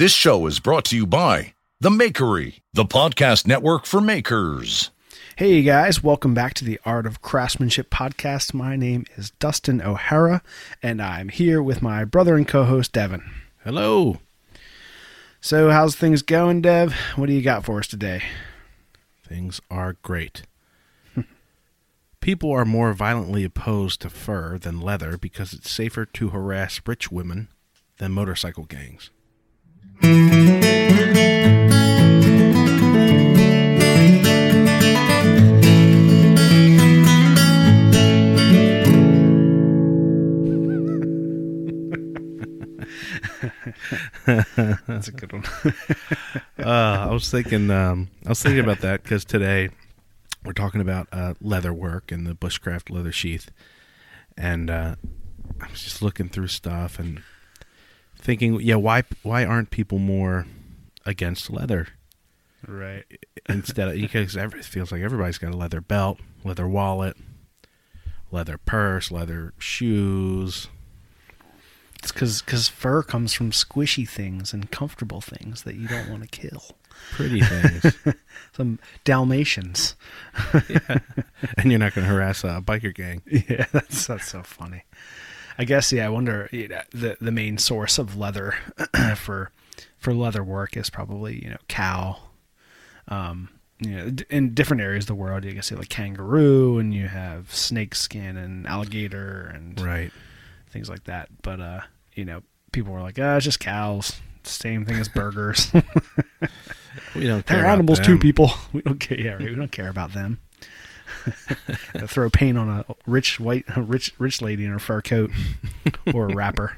This show is brought to you by The Makery, the podcast network for makers. Hey guys, welcome back to the Art of Craftsmanship podcast. My name is Dustin O'Hara, and I'm here with my brother and co host, Devon. Hello. So, how's things going, Dev? What do you got for us today? Things are great. People are more violently opposed to fur than leather because it's safer to harass rich women than motorcycle gangs. That's a good one. Uh, I was thinking, um, I was thinking about that because today we're talking about uh, leather work and the bushcraft leather sheath, and uh, I was just looking through stuff and thinking, yeah, why why aren't people more against leather right. instead of because every, it feels like everybody's got a leather belt, leather wallet, leather purse, leather shoes. It's because fur comes from squishy things and comfortable things that you don't want to kill. Pretty things, Some Dalmatians. and you're not going to harass a biker gang. Yeah, that's that's so funny. I guess yeah. I wonder you know, the the main source of leather for for leather work is probably you know cow. Um, you know, in different areas of the world, you can see like kangaroo, and you have snake skin and alligator and Right. things like that. But uh, you know, people were like, ah, it's just cows. Same thing as burgers. We don't care They're animals too, people. We don't care. Yeah, right, we don't care about them. Throw paint on a rich white, rich rich lady in her fur coat or a rapper.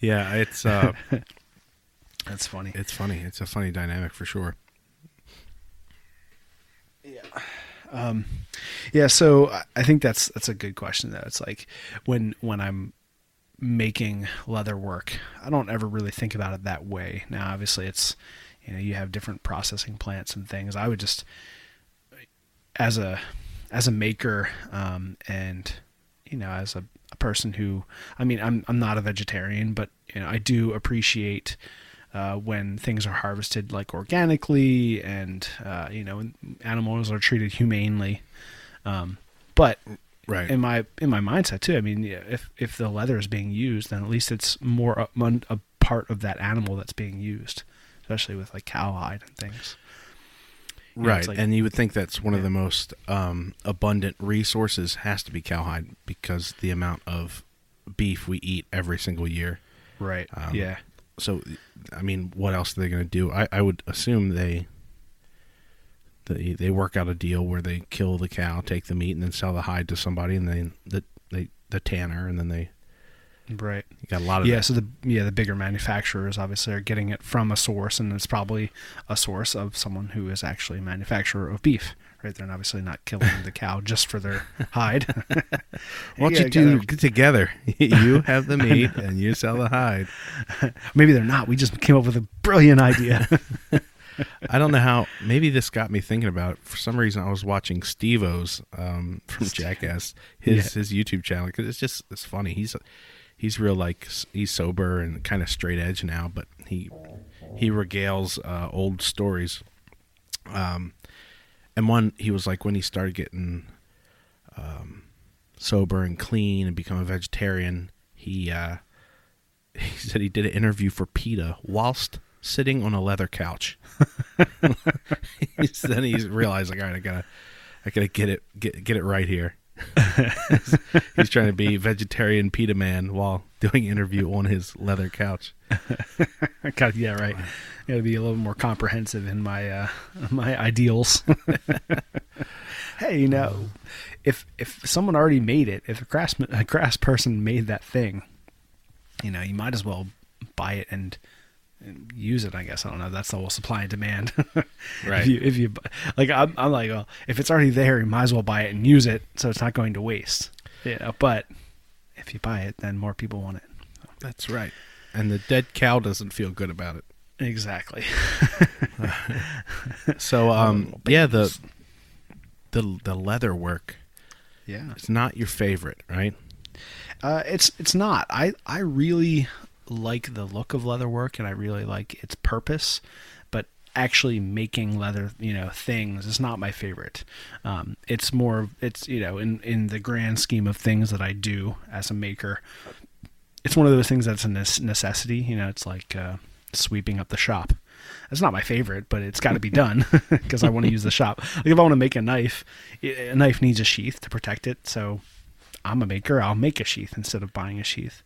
Yeah, it's uh, That's funny. it's funny. It's a funny dynamic for sure. Yeah, Um, yeah. so I- think that's that's a good question though. It's like when when I'm making leather work, I don't ever really think about it that way. Now, obviously, it's you know you have different processing plants and things. I would just as a as a maker um, and you know as a, a person who I mean I'm I'm not a vegetarian, but you know I do appreciate uh, when things are harvested like organically and uh, you know animals are treated humanely. Um, but Right. in my in my mindset too, I mean, if if the leather is being used, then at least it's more a, a part of that animal that's being used, especially with like cowhide and things. You right. like- and you would think that's one of the most um, abundant resources has to be cowhide because the amount of beef we eat every single year. Right. Um, yeah. So, I mean, what else are they going to do? I, I would assume they they they work out a deal where they kill the cow, take the meat, and then sell the hide to somebody, and then the they the tanner, and then they Right. you got a lot of Yeah. that. So the yeah the bigger manufacturers obviously are getting it from a source, and it's probably a source of someone who is actually a manufacturer of beef, right? They're obviously not killing the cow just for their hide. Why don't Yeah, you do get together? you have the meat and you sell the hide. Maybe they're not. We just came up with a brilliant idea. I don't know how. Maybe this got me thinking about. It. For some reason, I was watching Steve-O's um, from Jackass, his his YouTube channel because it's just it's funny. He's he's real like he's sober and kind of straight edge now, but he he regales uh, old stories. Um, and one he was like when he started getting um, sober and clean and become a vegetarian. He uh, he said he did an interview for PETA whilst sitting on a leather couch. then he realized like, all right, I gotta, I gotta get it, get get it right here. He's trying to be vegetarian PETA man while doing interview on his leather couch. God, yeah, right. Got to be a little more comprehensive in my uh, my ideals. hey, you know, if if someone already made it, if a crass a crass person made that thing, you know, you might as well buy it and use it. I guess I don't know. That's the whole supply and demand. Right. If you if you like, I'm I'm like, well, if it's already there, you might as well buy it and use it, so it's not going to waste. You know, but if you buy it, then more people want it. That's right. And the dead cow doesn't feel good about it. Exactly. So, um, yeah, the the the leather work yeah. It's not your favorite, right? Uh, it's it's not. I I really like the look of leather work, and I really like its purpose. But actually making leather, you know, things is not my favorite. Um, it's more. It's you know, in in the grand scheme of things that I do as a maker, it's one of those things that's a necessity. You know, it's like uh, sweeping up the shop. It's not my favorite, but it's got to be done because I want to use the shop. Like if I want to make a knife, a knife needs a sheath to protect it. So I'm a maker. I'll make a sheath instead of buying a sheath.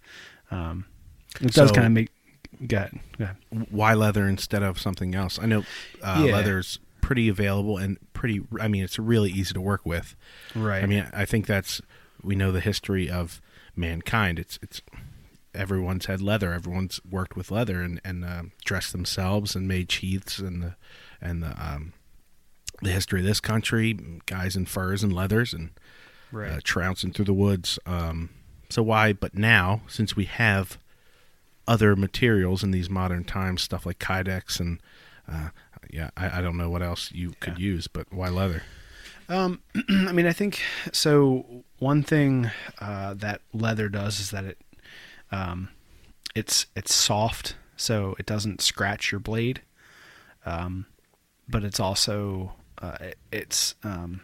Um, it does kind of make. Go ahead. Go ahead. Why leather instead of something else? I know uh, Yeah. leather's pretty available and pretty. I mean, it's really easy to work with. Right. I mean, I think that's we know the history of mankind. It's it's everyone's had leather. Everyone's worked with leather and and uh, dressed themselves and made sheaths and the and the um, the history of this country, guys in furs and leathers and Right. uh, trouncing through the woods. Um, so why? But now, since we have other materials in these modern times, stuff like kydex and uh, yeah, I, I don't know what else you could use, but why leather? Um, I mean, I think so. One thing uh, that leather does is that it, um, it's it's soft, so it doesn't scratch your blade. Um, but it's also uh, it, it's um,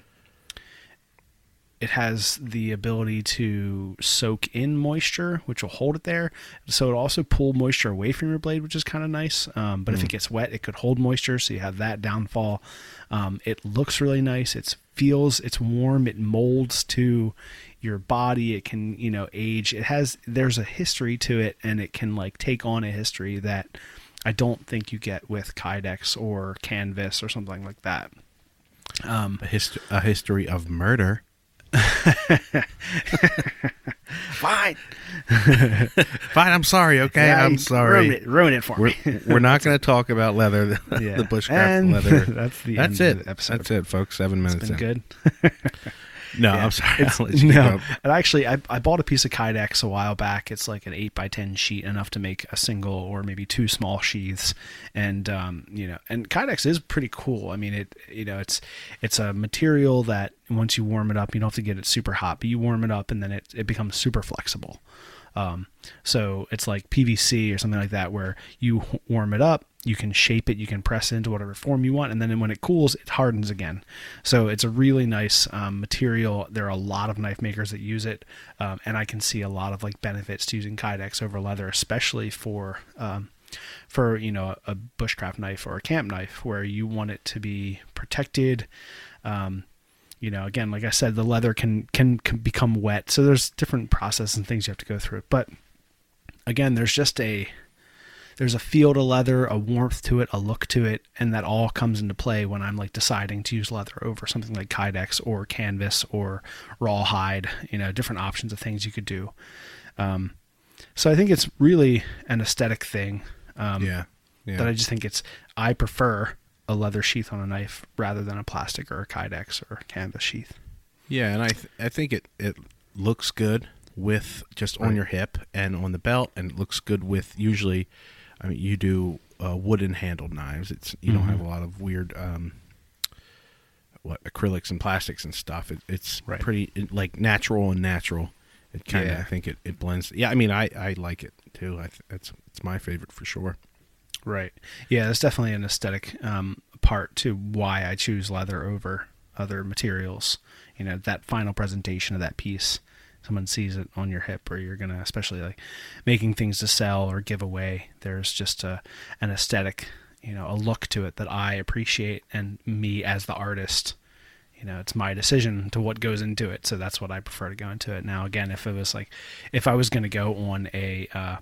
it has the ability to soak in moisture, which will hold it there. So it'll also pull moisture away from your blade, which is kind of nice. Um, but if it gets wet, it could hold moisture, so you have that downfall. Um, it looks really nice. It feels it's warm. It molds to your body. It can you know age. It has there's a history to it, and it can like take on a history that I don't think you get with Kydex or Canvas or something like that. Um, A, hist- a history of murder. Fine. Fine, I'm sorry. Okay, Yeah, I'm sorry. Ruin it, ruin it for We're, me. we're not going to talk about leather, the, Yeah. the bushcraft And leather. that's the That's end it. the episode. That's it, folks. Seven minutes. It's been in. good. No, Yeah. I'm sorry. It's, I'll let you no, and actually, I, I bought a piece of Kydex a while back. It's like an eight by ten sheet, enough to make a single or maybe two small sheaths. And um, you know, and Kydex is pretty cool. I mean, it you know, it's it's a material that once you warm it up, you don't have to get it super hot, but you warm it up and then it it becomes super flexible. Um, so it's like PVC or something like that, where you warm it up, you can shape it, you can press it into whatever form you want, and then when it cools, it hardens again. So it's a really nice um, material. There are a lot of knife makers that use it, um, and I can see a lot of like benefits to using Kydex over leather, especially for um, for you know a bushcraft knife or a camp knife, where you want it to be protected. Um, you know again like i said the leather can, can can become wet so there's different processes and things you have to go through but again there's just a there's a feel to leather a warmth to it a look to it and that all comes into play when i'm like deciding to use leather over something like kydex or canvas or rawhide you know different options of things you could do um, so i think it's really an aesthetic thing um, Yeah. Yeah. that I just think it's I prefer a leather sheath on a knife rather than a plastic or a kydex or a canvas sheath. Yeah, and I th- I think it it looks good with just on your hip and on the belt, and it looks good with usually. I mean, you do uh, wooden handled knives. It's you don't Mhm. have a lot of weird um, what acrylics and plastics and stuff. It, it's Right. pretty it- like natural and natural. It kind of Yeah. I think it, it blends. Yeah, I mean I, I like it too. I th- it's it's my favorite for sure. Right. Yeah, that's definitely an aesthetic um, part to why I choose leather over other materials. You know, that final presentation of that piece, someone sees it on your hip, or you're gonna, especially like making things to sell or give away. There's just a an aesthetic, you know, a look to it that I appreciate, and me as the artist. You know, it's my decision to what goes into it, so that's what I prefer to go into it. Now, again, if it was like, if I was to go on a uh,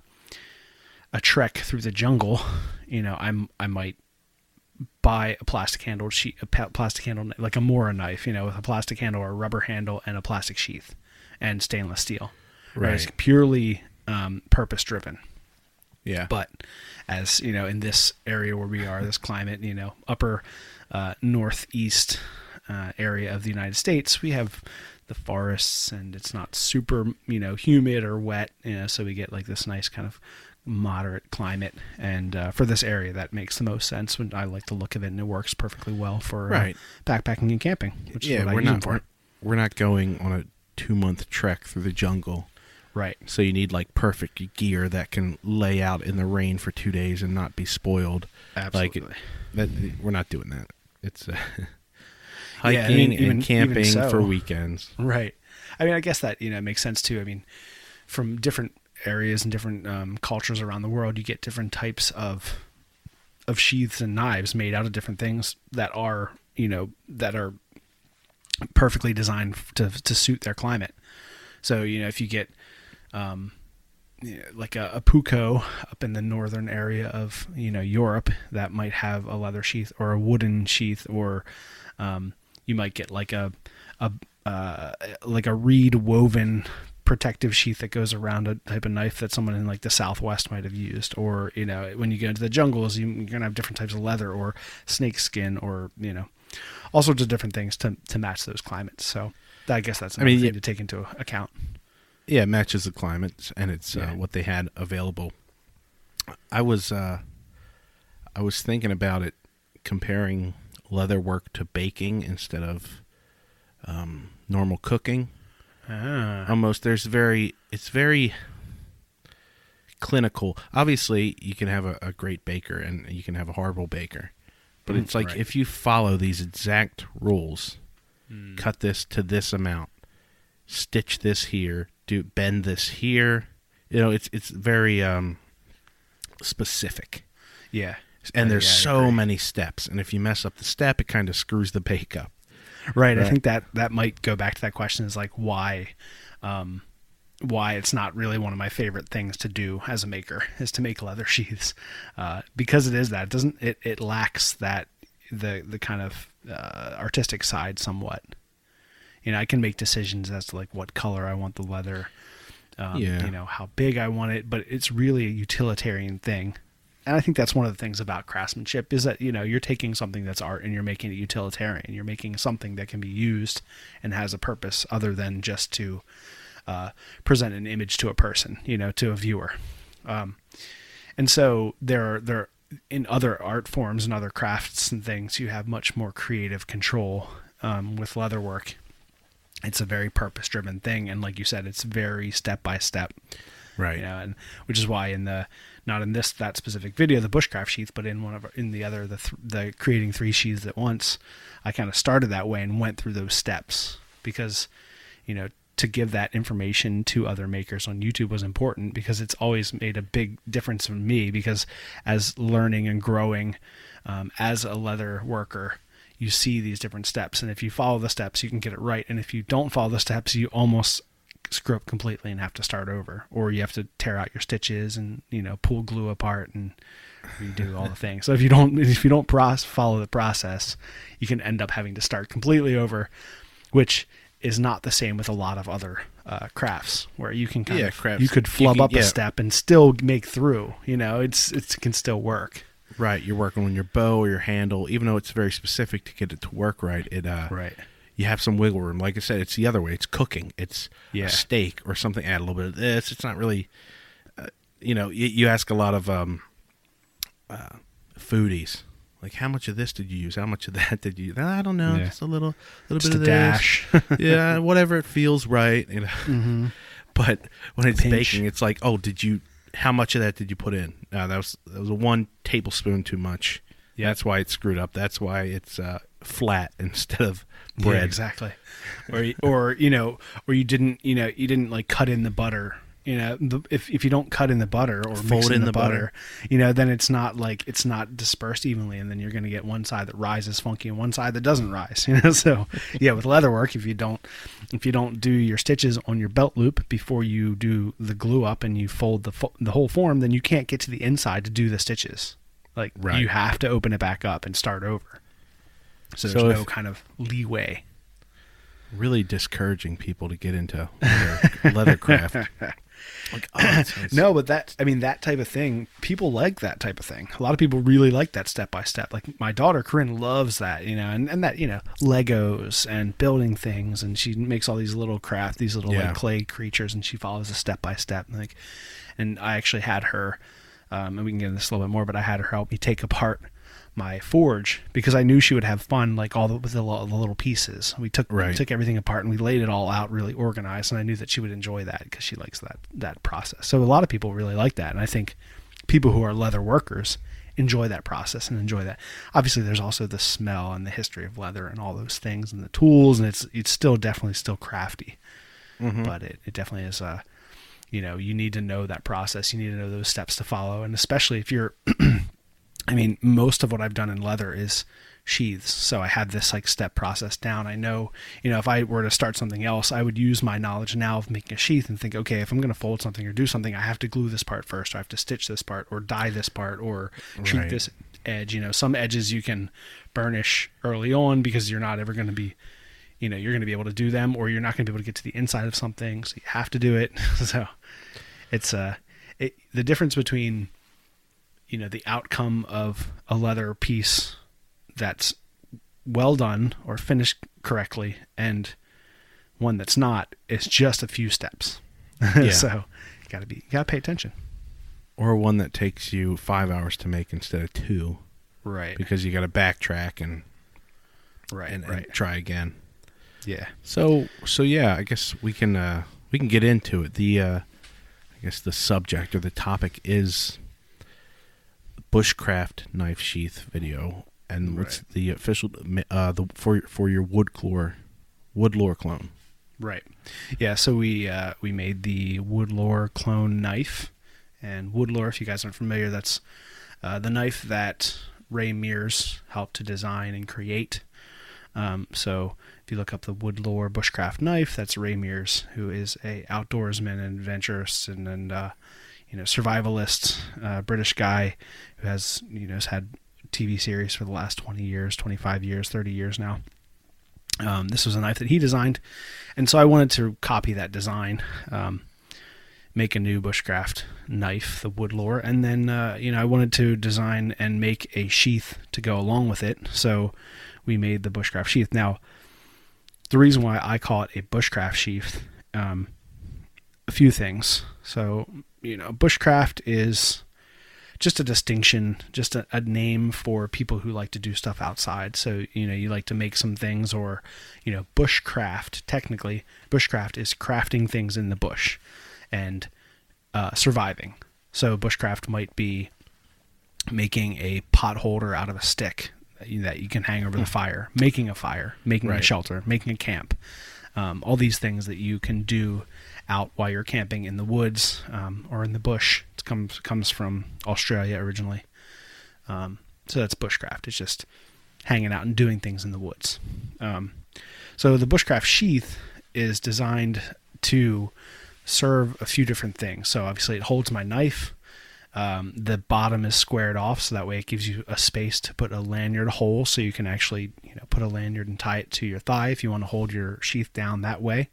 a trek through the jungle, you know, I'm I might buy a plastic handle sheet, a plastic handle like a Mora knife, you know, with a plastic handle or a rubber handle and a plastic sheath and stainless steel. Right. It's purely um, purpose driven. Yeah, But as you know, in this area where we are, this climate, you know, upper uh, northeast uh, area of the United States, we have the forests, and it's not super, you know, humid or wet, you know, so we get like this nice kind of moderate climate. And uh, for this area, that makes the most sense. When I like the look of it, and it works perfectly well for uh, Right. backpacking and camping. Which is yeah, we're not we're not going on a two month trek through the jungle. right. So you need like perfect gear that can lay out in the rain for two days and not be spoiled. Absolutely. Like that, we're not doing that. It's uh, Yeah, hiking I mean, even- and camping so. for weekends. Right. I mean, I guess that you know makes sense too. I mean, from different areas and different um, cultures around the world, you get different types of of sheaths and knives made out of different things that are you know that are perfectly designed to to suit their climate. So you know if you get um, you know, like a, a puukko up in the northern area of you know Europe that might have a leather sheath or a wooden sheath or um, you might get like a a uh, like a reed woven protective sheath that goes around a type of knife that someone in like the southwest might have used or you know when you go into the jungles you, you're gonna have different types of leather or snake skin or you know all sorts of different things to to match those climates so I guess that's I mean, thing yeah. to take into account Yeah, it matches the climate and it's Yeah. uh, what they had available. I was uh, I was thinking about it, comparing leather work to baking instead of um, normal cooking. ah, almost there's very it's very clinical obviously you can have a, a great baker and you can have a horrible baker but Mm, it's like right. if you follow these exact rules Hmm. cut this to this amount stitch this here do bend this here you know it's it's very um specific yeah and Uh, there's yeah, so many steps and if you mess up the step it kind of screws the bake up Right. I think that that might go back to that question is like why um why it's not really one of my favorite things to do as a maker is to make leather sheaths. Uh, because it is that it doesn't it, it lacks that the the kind of uh, artistic side somewhat. You know, I can make decisions as to like what color I want the leather, um, Yeah. you know, how big I want it, but it's really a utilitarian thing. And I think that's one of the things about craftsmanship is that, you know, you're taking something that's art and you're making it utilitarian. You're making something that can be used and has a purpose other than just to uh, present an image to a person, you know, to a viewer. Um, and so there are there in other art forms and other crafts and things, you have much more creative control um, with leatherwork. It's a very purpose driven thing, and like you said, it's very step by step right you know, and which is why in the not in this that specific video, the bushcraft sheath, but in one of our, in the other the th- the creating three sheaths at once, I kind of started that way and went through those steps because, you know, to give that information to other makers on YouTube was important because it's always made a big difference for me because as learning and growing um, as a leather worker. You see these different steps, and if you follow the steps, you can get it right. And if you don't follow the steps, you almost screw up completely and have to start over or you have to tear out your stitches and you know pull glue apart and redo all the things so if you don't if you don't follow the process you can end up having to start completely over which is not the same with a lot of other uh, crafts where you can kind Yeah, of crafts. you could You flub can- up yeah. a step and still make through you know it's it can still work Right, you're working on your bow or your handle, even though it's very specific to get it to work right. It uh, Right. You have some wiggle room. Like I said, it's the other way. It's cooking. It's Yeah. a steak or something. Add a little bit of this. It's not really. Uh, you know, you, you ask a lot of um, uh, foodies. Like how much of this did you use? How much of that did you? use? I don't know. Yeah. Just a little, little Just bit of dash. yeah, whatever it feels right. You know. But when it's Pinch. baking, it's like, oh, did you? How much of that did you put in? No, that was that was a one tablespoon too much. Yeah. That's why it's screwed up. That's why it's uh, flat instead of Yeah, bread. exactly. Or or you know, or you didn't you know you didn't like cut in the butter. You know, the, if if you don't cut in the butter or Fold in, in the, the butter, butter. you know, then it's not like it's not dispersed evenly, and then you're going to get one side that rises funky and one side that doesn't rise. You know, so yeah, with leatherwork, if you don't if you don't do your stitches on your belt loop before you do the glue up and you fold the fo- the whole form, then you can't get to the inside to do the stitches. Like Right. you have to open it back up and start over. So there's So no kind of leeway. Really discouraging people to get into leather, leathercraft. Like, oh, No, but that I mean that type of thing, people like that type of thing. A lot of people really like that step by step. Like my daughter Corinne loves that, you know, and, and that, you know, Legos and building things and she makes all these little craft, these little Yeah. like clay creatures and she follows a step by step. Like and I actually had her um, and we can get into this a little bit more, but I had her help me take apart my forge because I knew she would have fun, like all the, with the, the little pieces. We took Right. took everything apart and we laid it all out really organized, and I knew that she would enjoy that because she likes that that process. So a lot of people really like that, and I think people who are leather workers enjoy that process and enjoy that. Obviously, there's also the smell and the history of leather and all those things and the tools, and it's it's still definitely still crafty, mm-hmm. but it, it definitely is a you know you need to know that process you need to know those steps to follow and especially if you're I mean, most of what I've done in leather is sheaths. So I had this like step process down. I know, you know, if I were to start something else, I would use my knowledge now of making a sheath and think, okay, if I'm going to fold something or do something, I have to glue this part first, or I have to stitch this part, or dye this part, or treat Right. this edge. You know, some edges you can burnish early on because you're not ever going to be, you know, you're going to be able to do them, or you're not going to be able to get to the inside of something, so you have to do it. so it's uh, it, the difference between you know the outcome of a leather piece that's well done or finished correctly and one that's not is just a few steps. So you gotta be you gotta pay attention. Or one that takes you five hours to make instead of two. Right. Because you got to backtrack and, right and, and try again. yeah. So so yeah, I guess we can uh, we can get into it. The uh, I guess the subject or the topic is bushcraft knife sheath video, and what's Right. the official uh, the for for your wood claw wood lore clone. Right. Yeah. So we uh, we made the Woodlore clone knife, and Woodlore, if you guys aren't familiar, that's uh, the knife that Ray Mears helped to design and create. Um, so if you look up the Woodlore bushcraft knife, that's Ray Mears, who is a outdoorsman and adventurist and and uh, you know survivalist, uh, British guy who has you know has had TV series for the last 20 years, 25 years, 30 years now. Um, this was a knife that he designed, and so I wanted to copy that design, um, make a new bushcraft knife, the Woodlore, and then uh, you know I wanted to design and make a sheath to go along with it. So we made the bushcraft sheath. Now, the reason why I call it a bushcraft sheath, um, a few things. So you know, bushcraft is just a distinction, just a, a name for people who like to do stuff outside. So, you know, you like to make some things or, you know, bushcraft, technically, bushcraft is crafting things in the bush and uh, surviving. So, bushcraft might be making a pot holder out of a stick that you, that you can hang over the fire, making a fire, making a shelter, making a camp. Um, all these things that you can do out while you're camping in the woods um, or in the bush. It comes comes from Australia originally. Um, so that's bushcraft. It's just hanging out and doing things in the woods. Um, so the bushcraft sheath is designed to serve a few different things. So obviously it holds my knife. Um, the bottom is squared off, so that way it gives you a space to put a lanyard hole, so you can actually, you know, put a lanyard and tie it to your thigh if you want to hold your sheath down that way.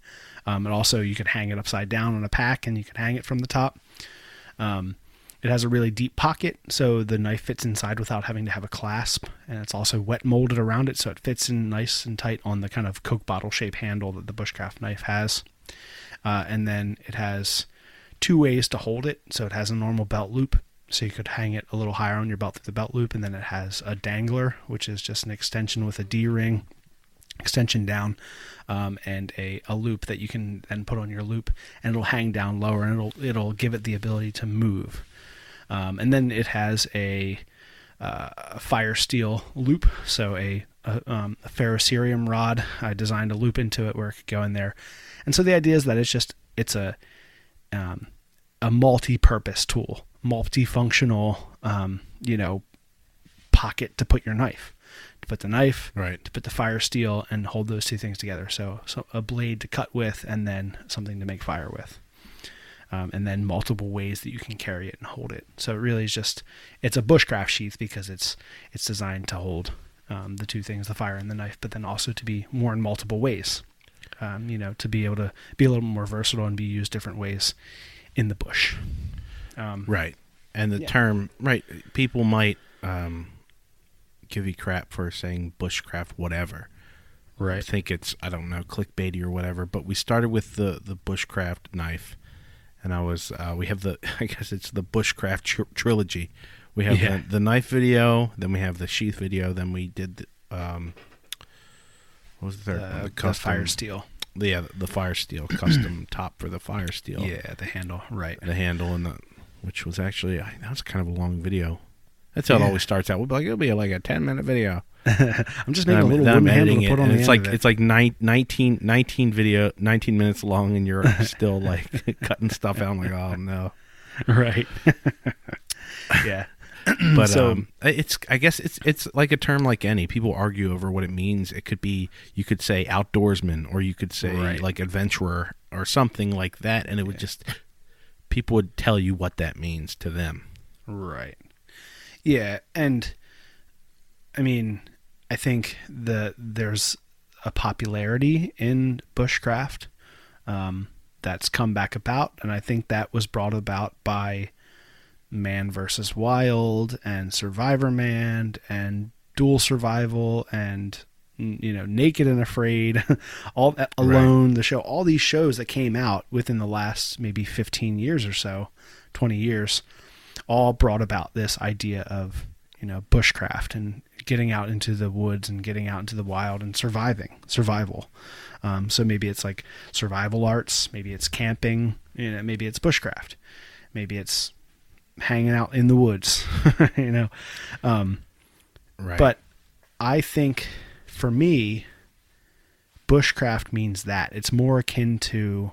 Um, and also, you can hang it upside down on a pack, and you can hang it from the top. Um, it has a really deep pocket, so the knife fits inside without having to have a clasp, and it's also wet molded around it, so it fits in nice and tight on the kind of Coke bottle shape handle that the bushcraft knife has. Uh, and then it has two ways to hold it, so it has a normal belt loop, so you could hang it a little higher on your belt through the belt loop, and then it has a dangler, which is just an extension with a D ring extension down um, and a, a loop that you can then put on your loop and it'll hang down lower and it'll it'll give it the ability to move. Um, and then it has a, uh, fire steel loop so a, a, um, a ferrocerium rod. I designed a loop into it where it could go in there. And so the idea is that it's just it's a um, a multi-purpose tool multifunctional um, you know pocket to put your knife put the knife, Right. to put the fire steel, and hold those two things together. So, so a blade to cut with, and then something to make fire with, um, and then multiple ways that you can carry it and hold it. So it really is just it's a bushcraft sheath because it's it's designed to hold um, the two things, the fire and the knife, but then also to be more in multiple ways. Um, you know, to be able to be a little more versatile and be used different ways in the bush. Um, Right. And the Yeah. term, right, people might um, give you crap for saying bushcraft, whatever. Right. I think it's, I don't know, clickbaity or whatever. But we started with the, the bushcraft knife. And I was, uh, we have the, I guess it's the bushcraft tr- trilogy. We have Yeah. the, the knife video, then we have the sheath video, then we did, the, um, what was the third? The, the fire steel. Yeah, the fire steel custom top for the fire steel. Yeah, the handle. Right. the handle and the which was actually that was kind of a long video. That's how it always starts out. We'll be like it'll be like a ten minute video. I'm just making a I'm- little then I'm wooden handle editing to it, put on and the it's like it. it's like nine, 19, 19 video, nineteen minutes long, and you're still like cutting stuff out. I'm like, oh no. right. yeah. But So- um, it's I guess it's it's like a term like any. People argue over what it means. It could be you could say outdoorsman, or you could say Right. like adventurer, or something like that, and it would just people would tell you what that means to them. Right. Yeah, and I mean, I think that there's a popularity in bushcraft um, that's come back about, and I think that was brought about by Man versus Wild and Survivorman and Dual Survival and you know Naked and Afraid, all Alone, the show, all these shows that came out within the last maybe 15 years or so, 20 years all brought about this idea of you know bushcraft and getting out into the woods and getting out into the wild and surviving survival um, so maybe it's like survival arts maybe it's camping you know maybe it's bushcraft maybe it's hanging out in the woods you know um, Right. but I think for me, bushcraft means that it's more akin to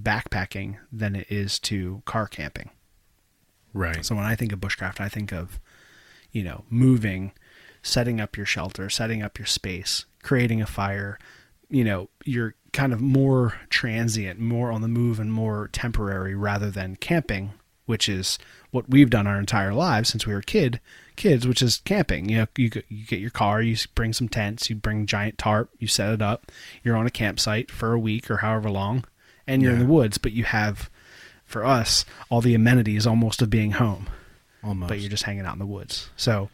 backpacking than it is to car camping. Right. So when I think of bushcraft, I think of, you know, moving, setting up your shelter, setting up your space, creating a fire. You know, you're kind of more transient, more on the move, and more temporary rather than camping, which is what we've done our entire lives since we were kid kids, which is camping. You know, you you get your car, you bring some tents, you bring giant tarp, you set it up, you're on a campsite for a week or however long, and you're in the woods. But you have, for us, all the amenities almost of being home Almost. but you're just hanging out in the woods. So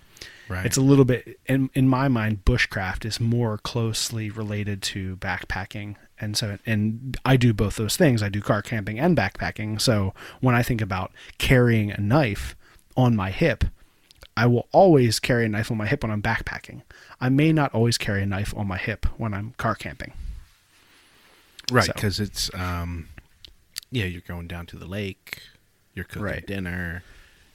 right. it's a little bit in in my mind bushcraft is more closely related to backpacking. And so and I do both those things. I do car camping and backpacking. So when I think about carrying a knife on my hip, I will always carry a knife on my hip when I'm backpacking. I may not always carry a knife on my hip when I'm car camping. right so- because it's um, yeah, you're going down to the lake, you're cooking Right. dinner,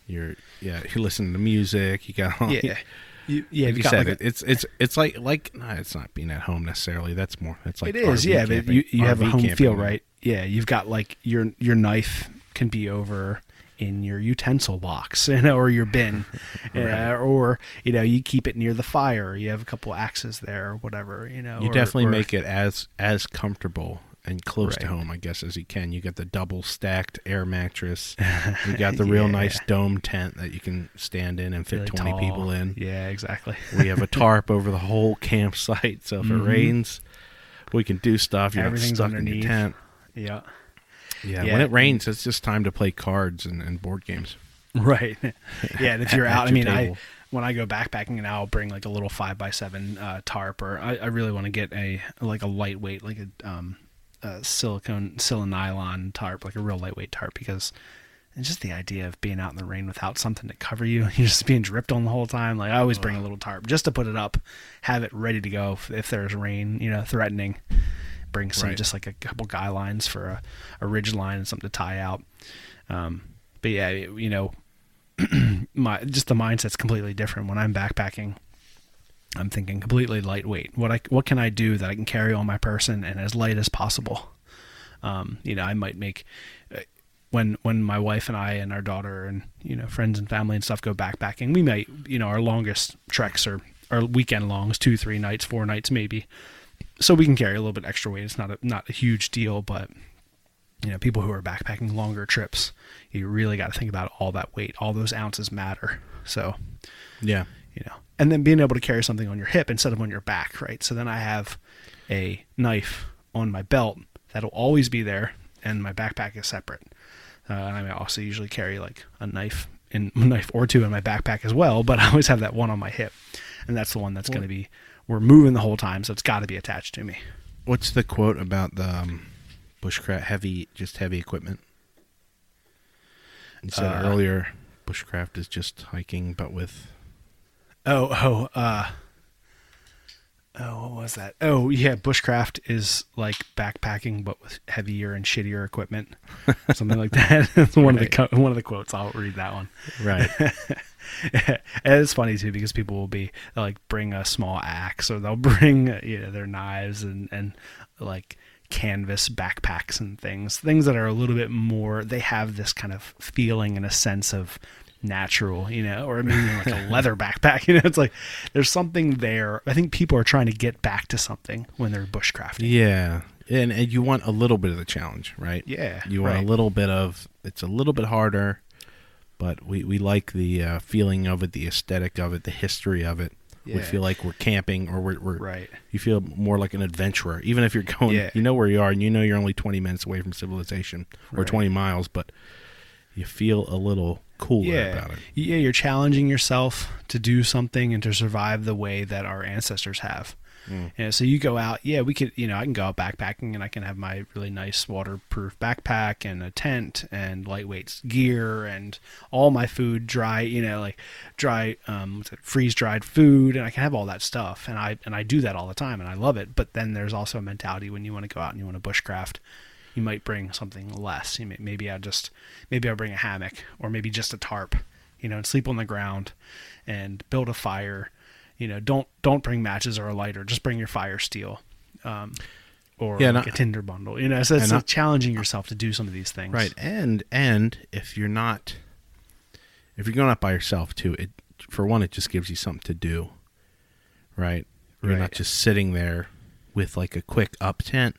you're yeah, you're listening to music. You got all, Yeah. You, yeah, Like you've got said, like a- it's it's it's like like no, it's not being at home necessarily. That's more. That's like it is, RV yeah. Camping. you you have a home camping, feel, right? Yeah, you've got like your your knife can be over in your utensil box, you know, or your bin, uh, or you know, you keep it near the fire. You have a couple axes there, or whatever, you know. You or- definitely or- make it as as comfortable and close to home, I guess, as you can. You got the double stacked air mattress. You got the real Yeah. nice dome tent that you can stand in and fit really twenty tall. people in. Yeah, exactly. We have a tarp over the whole campsite, so if Mhm. it rains, we can do stuff. You're not stuck in your tent. yeah. Yeah, Yeah. when it rains, it's just time to play cards and, and board games. Right. Yeah, and if you're out, I mean, I when I go backpacking and I'll bring like a little five by seven uh, tarp, or I, I really want to get a like a lightweight, like a um, a silicone, silicone nylon tarp, like a real lightweight tarp, because it's just the idea of being out in the rain without something to cover you, you're just being dripped on the whole time. Like I always bring a little tarp just to put it up, have it ready to go if, if there's rain, you know, threatening. Bring some Right. just like a couple guy lines for a, a ridge line and something to tie out. Um, but yeah, you know, my just the mindset's completely different when I'm backpacking. I'm thinking completely lightweight. What I what can I do that I can carry on my person and as light as possible? Um, you know, I might make uh, when when my wife and I and our daughter and you know friends and family and stuff go backpacking. We might you know our longest treks are our weekend longs, two three nights, four nights maybe. So we can carry a little bit extra weight. It's not a not a huge deal, but you know, people who are backpacking longer trips, you really got to think about all that weight. All those ounces matter. So, Yeah. You know, and then being able to carry something on your hip instead of on your back, right? So then I have a knife on my belt that'll always be there, and my backpack is separate. Uh, and I also usually carry like a knife in a knife or two in my backpack as well, but I always have that one on my hip, and that's the one that's going to be we're moving the whole time, so it's got to be attached to me. What's the quote about the um, bushcraft heavy, just heavy equipment? You said Uh, earlier, bushcraft is just hiking, but with Oh, oh, uh, oh, what was that? Oh, yeah, bushcraft is like backpacking, but with heavier and shittier equipment, something like that. It's one of the one of the quotes. I'll read that one. right. and it's funny too because people will be like bring a small axe or they'll bring you know their knives and and like canvas backpacks and things things that are a little bit more they have this kind of feeling and a sense of natural you know or maybe like a leather backpack you know it's like there's something there i think people are trying to get back to something when they're bushcrafting Yeah, and, and you want a little bit of the challenge, right? Yeah, you want right. a little bit of. It's a little bit harder, but we we like the uh, feeling of it, the aesthetic of it, the history of it. We feel like we're camping, or we're, we're Right. You feel more like an adventurer, even if you're going. Yeah. You know where you are, and you know you're only 20 minutes away from civilization, or Right. 20 miles, but you feel a little cooler yeah. about it. Yeah, you're challenging yourself to do something and to survive the way that our ancestors have. Mm. You know, so you go out, yeah, we could, you know, I can go out backpacking and I can have my really nice waterproof backpack and a tent and lightweight gear and all my food dry, you know, like dry, um, freeze dried food, and I can have all that stuff, and I and I do that all the time, and I love it. But then there's also a mentality when you want to go out and you want to bushcraft, you might bring something less. You may, maybe I just maybe I bring a hammock or maybe just a tarp, you know, and sleep on the ground and build a fire. You know, don't don't bring matches or a lighter. Just bring your fire steel, um, or Yeah, like and a tinder bundle. You know, so it's like I- challenging yourself to do some of these things. Right, and and if you're not, if you're going out by yourself too, it for one it just gives you something to do. Right, you're not just sitting there with like a quick up tent,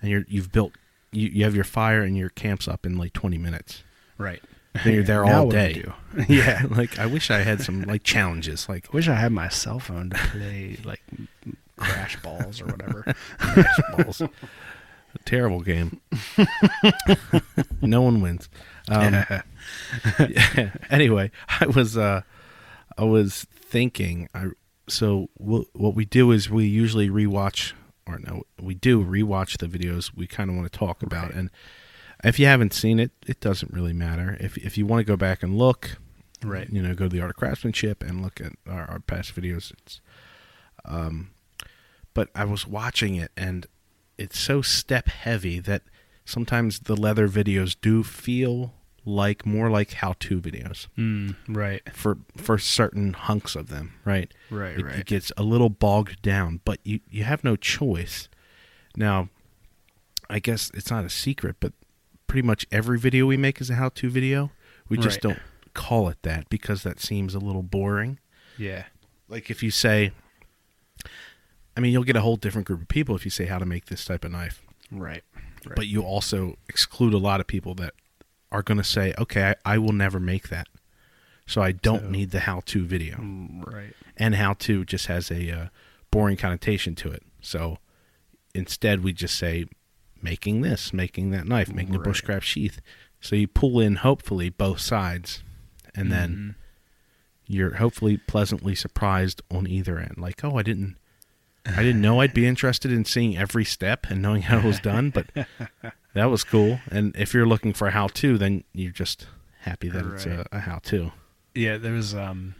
and you're you've built you, you have your fire and your camps up in like 20 minutes. Right. Then you're there Now all what do I day. yeah. like I wish I had some like challenges. Like I wish I had my cell phone to play like crash balls or whatever. Crash balls. A terrible game. no one wins. Um, yeah. Anyway, I was uh, I was thinking. I so wh- what we do is we usually rewatch, or no, we do rewatch the videos we kind of want to talk about. And if you haven't seen it, it doesn't really matter. If if you want to go back and look, Right. You know, go to the Art of Craftsmanship and look at our, our past videos. It's um, but I was watching it and it's so step heavy that sometimes the leather videos do feel like more like how-to videos Mm, right. for for certain hunks of them, right? Right, It, right. it gets a little bogged down, but you you have no choice. Now, I guess it's not a secret, but pretty much every video we make is a how-to video. We just Right. don't call it that because that seems a little boring. Yeah. Like if you say I mean, you'll get a whole different group of people if you say how to make this type of knife Right. right. but you also exclude a lot of people that are going to say, "Okay, I, I will never make that." So I don't So- need the how-to video. Mm, right. And how-to just has a uh, boring connotation to it. So instead, we just say, "Making this, making that knife, making a bushcraft sheath." So you pull in hopefully both sides, and then you're hopefully pleasantly surprised on either end. Like, oh, I didn't, I didn't know I'd be interested in seeing every step and knowing how it was done, but that was cool. And if you're looking for a how-to, then you're just happy that it's a, a how-to. Yeah, there was um,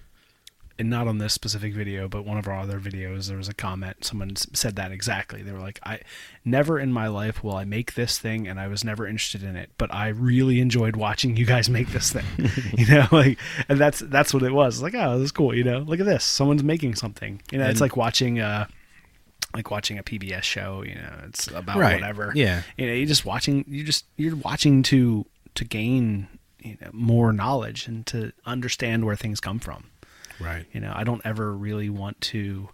and not on this specific video, but one of our other videos, there was a comment. Someone said that exactly. They were like, "I never in my life will I make this thing, and I was never interested in it, but I really enjoyed watching you guys make this thing." you know, like, and that's that's what it was. It's like, oh, this is cool. You know, look at this. Someone's making something. You know, it's like watching uh like watching a PBS show. You know, it's about Right. whatever. Yeah. you know, you're just watching. You just you're watching to to gain you know more knowledge and to understand where things come from. Right. You know, I don't ever really want to,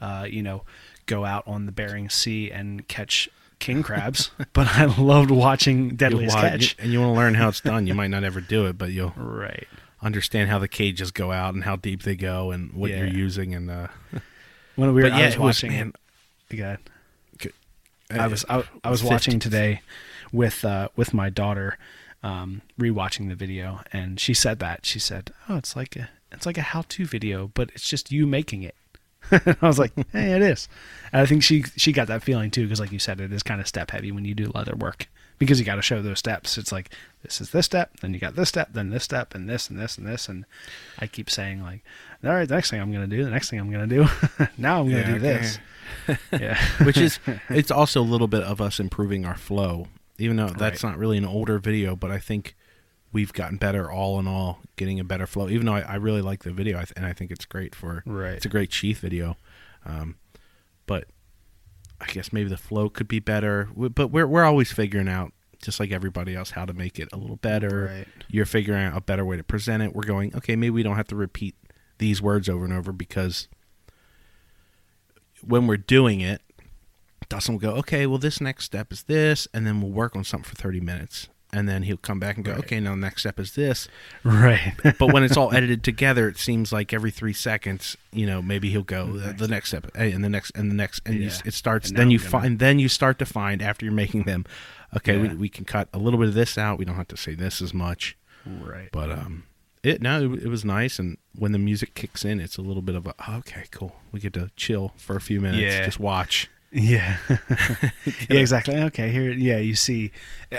uh, you know, go out on the Bering Sea and catch king crabs, but I loved watching Deadliest wa- Catch. and you want to learn how it's done. You might not ever do it, but you'll Right. understand how the cages go out and how deep they go and what Yeah. you're using. And uh, When we were, but I yeah, it was, watching. man, God. I was I, I was 50. watching today with uh, with my daughter, um, rewatching the video, and she said that she said, "Oh, it's like a it's like a how-to video, but it's just you making it." I was like, "Hey, it is." And I think she she got that feeling too, because like you said, it is kind of step heavy when you do leather work because you got to show those steps. It's like this is this step, then you got this step, then this step, and this and this and this, and I keep saying like, "All right, the next thing I'm gonna do, the next thing I'm gonna do, now I'm gonna Yeah, do okay. this." yeah, which is it's also a little bit of us improving our flow even though that's Right. not really an older video but i think we've gotten better all in all getting a better flow even though i, I really like the video I th- and i think it's great for Right. it's a great sheath video um, but i guess maybe the flow could be better but we're, we're always figuring out just like everybody else how to make it a little better Right. you're figuring out a better way to present it we're going okay maybe we don't have to repeat these words over and over because when we're doing it, Dustin will go, okay, well, this next step is this, and then we'll work on something for 30 minutes. And then he'll come back and go, Right. okay, now the next step is this. right. But when it's all edited together, it seems like every three seconds, you know, maybe he'll go "The- the next step, and the next, and the next, and you, it starts. And then you gonna- find, then you start to find after you're making them, okay, we, Yeah. we can cut a little bit of this out. We don't have to say this as much. Right. But um, it no, it, it was nice. And when the music kicks in, it's a little bit of a okay, cool. We get to chill for a few minutes, Yeah. just watch. Yeah. yeah, exactly. Okay, here yeah, you see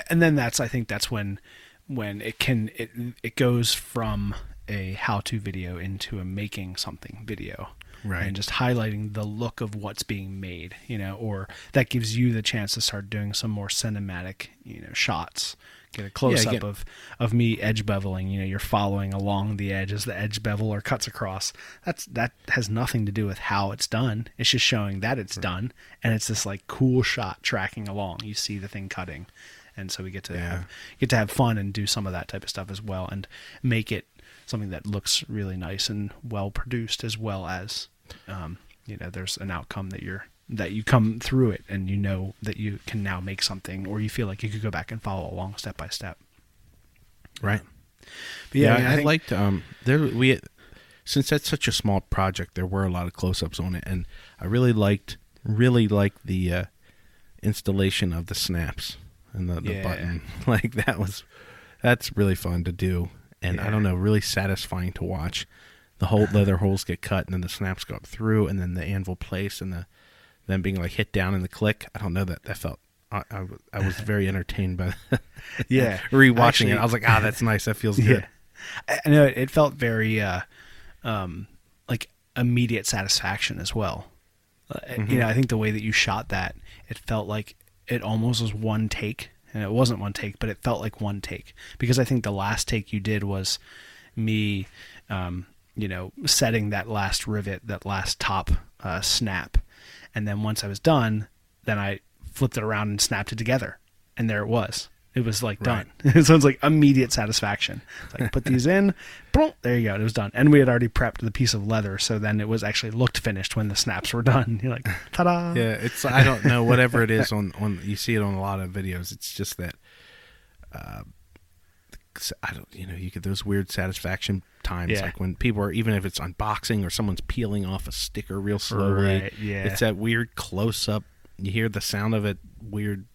and then that's I think that's when when it can it it goes from a how-to video into a making something video. Right. And just highlighting the look of what's being made, you know, or that gives you the chance to start doing some more cinematic, you know, shots. Get a close up get- of of me edge beveling, you know, you're following along the edge as the edge beveler cuts across. That's that has nothing to do with how it's done. It's just showing that it's done and it's this like cool shot tracking along. You see the thing cutting. And so we get to Yeah. have get to have fun and do some of that type of stuff as well and make it something that looks really nice and well produced as well as um, you know there's an outcome that you're that you come through it and you know that you can now make something or you feel like you could go back and follow along step by step Right. but Yeah, I, mean, I, think- liked um there we since that's such a small project, there were a lot of close-ups on it, and I really liked really liked the uh, installation of the snaps and the, the Yeah. button. Like that was that's really fun to do, and I don't know, really satisfying to watch. The whole leather holes get cut, and then the snaps go up through, and then the anvil place, and the then being like hit down in the click. I don't know that that felt. I I was very entertained by yeah rewatching Actually- it. I was like, ah, that's nice. That feels good. yeah I- I know it, it felt very uh um like immediate satisfaction as well uh, Mm-hmm. you know i think the way that you shot that it felt like it almost was one take and it wasn't one take but it felt like one take because i think the last take you did was me um you know setting that last rivet that last top uh, snap and then once i was done then i flipped it around and snapped it together. And there it was. It was like done. So it's like immediate satisfaction. It's like put these in. Boom, there you go. It was done. And we had already prepped the piece of leather so then it was actually looked finished when the snaps were done. You're like ta-da! Yeah, it's I don't know whatever it is on on you see it on a lot of videos. It's just that uh, I don't you know you get those weird satisfaction times Yeah. like when people are even if it's unboxing or someone's peeling off a sticker real slowly. Right, yeah. It's that weird close up. You hear the sound of it weird.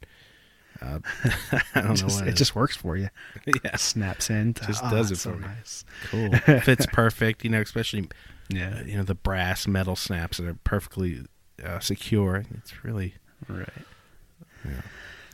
Uh, I don't It know just, why. it just works for you. yeah, Snaps in. Just Ah, does it it's so me. nice. cool. Fits perfect. You know, especially Yeah. uh, you know the brass metal snaps that are perfectly uh, secure. It's really Right.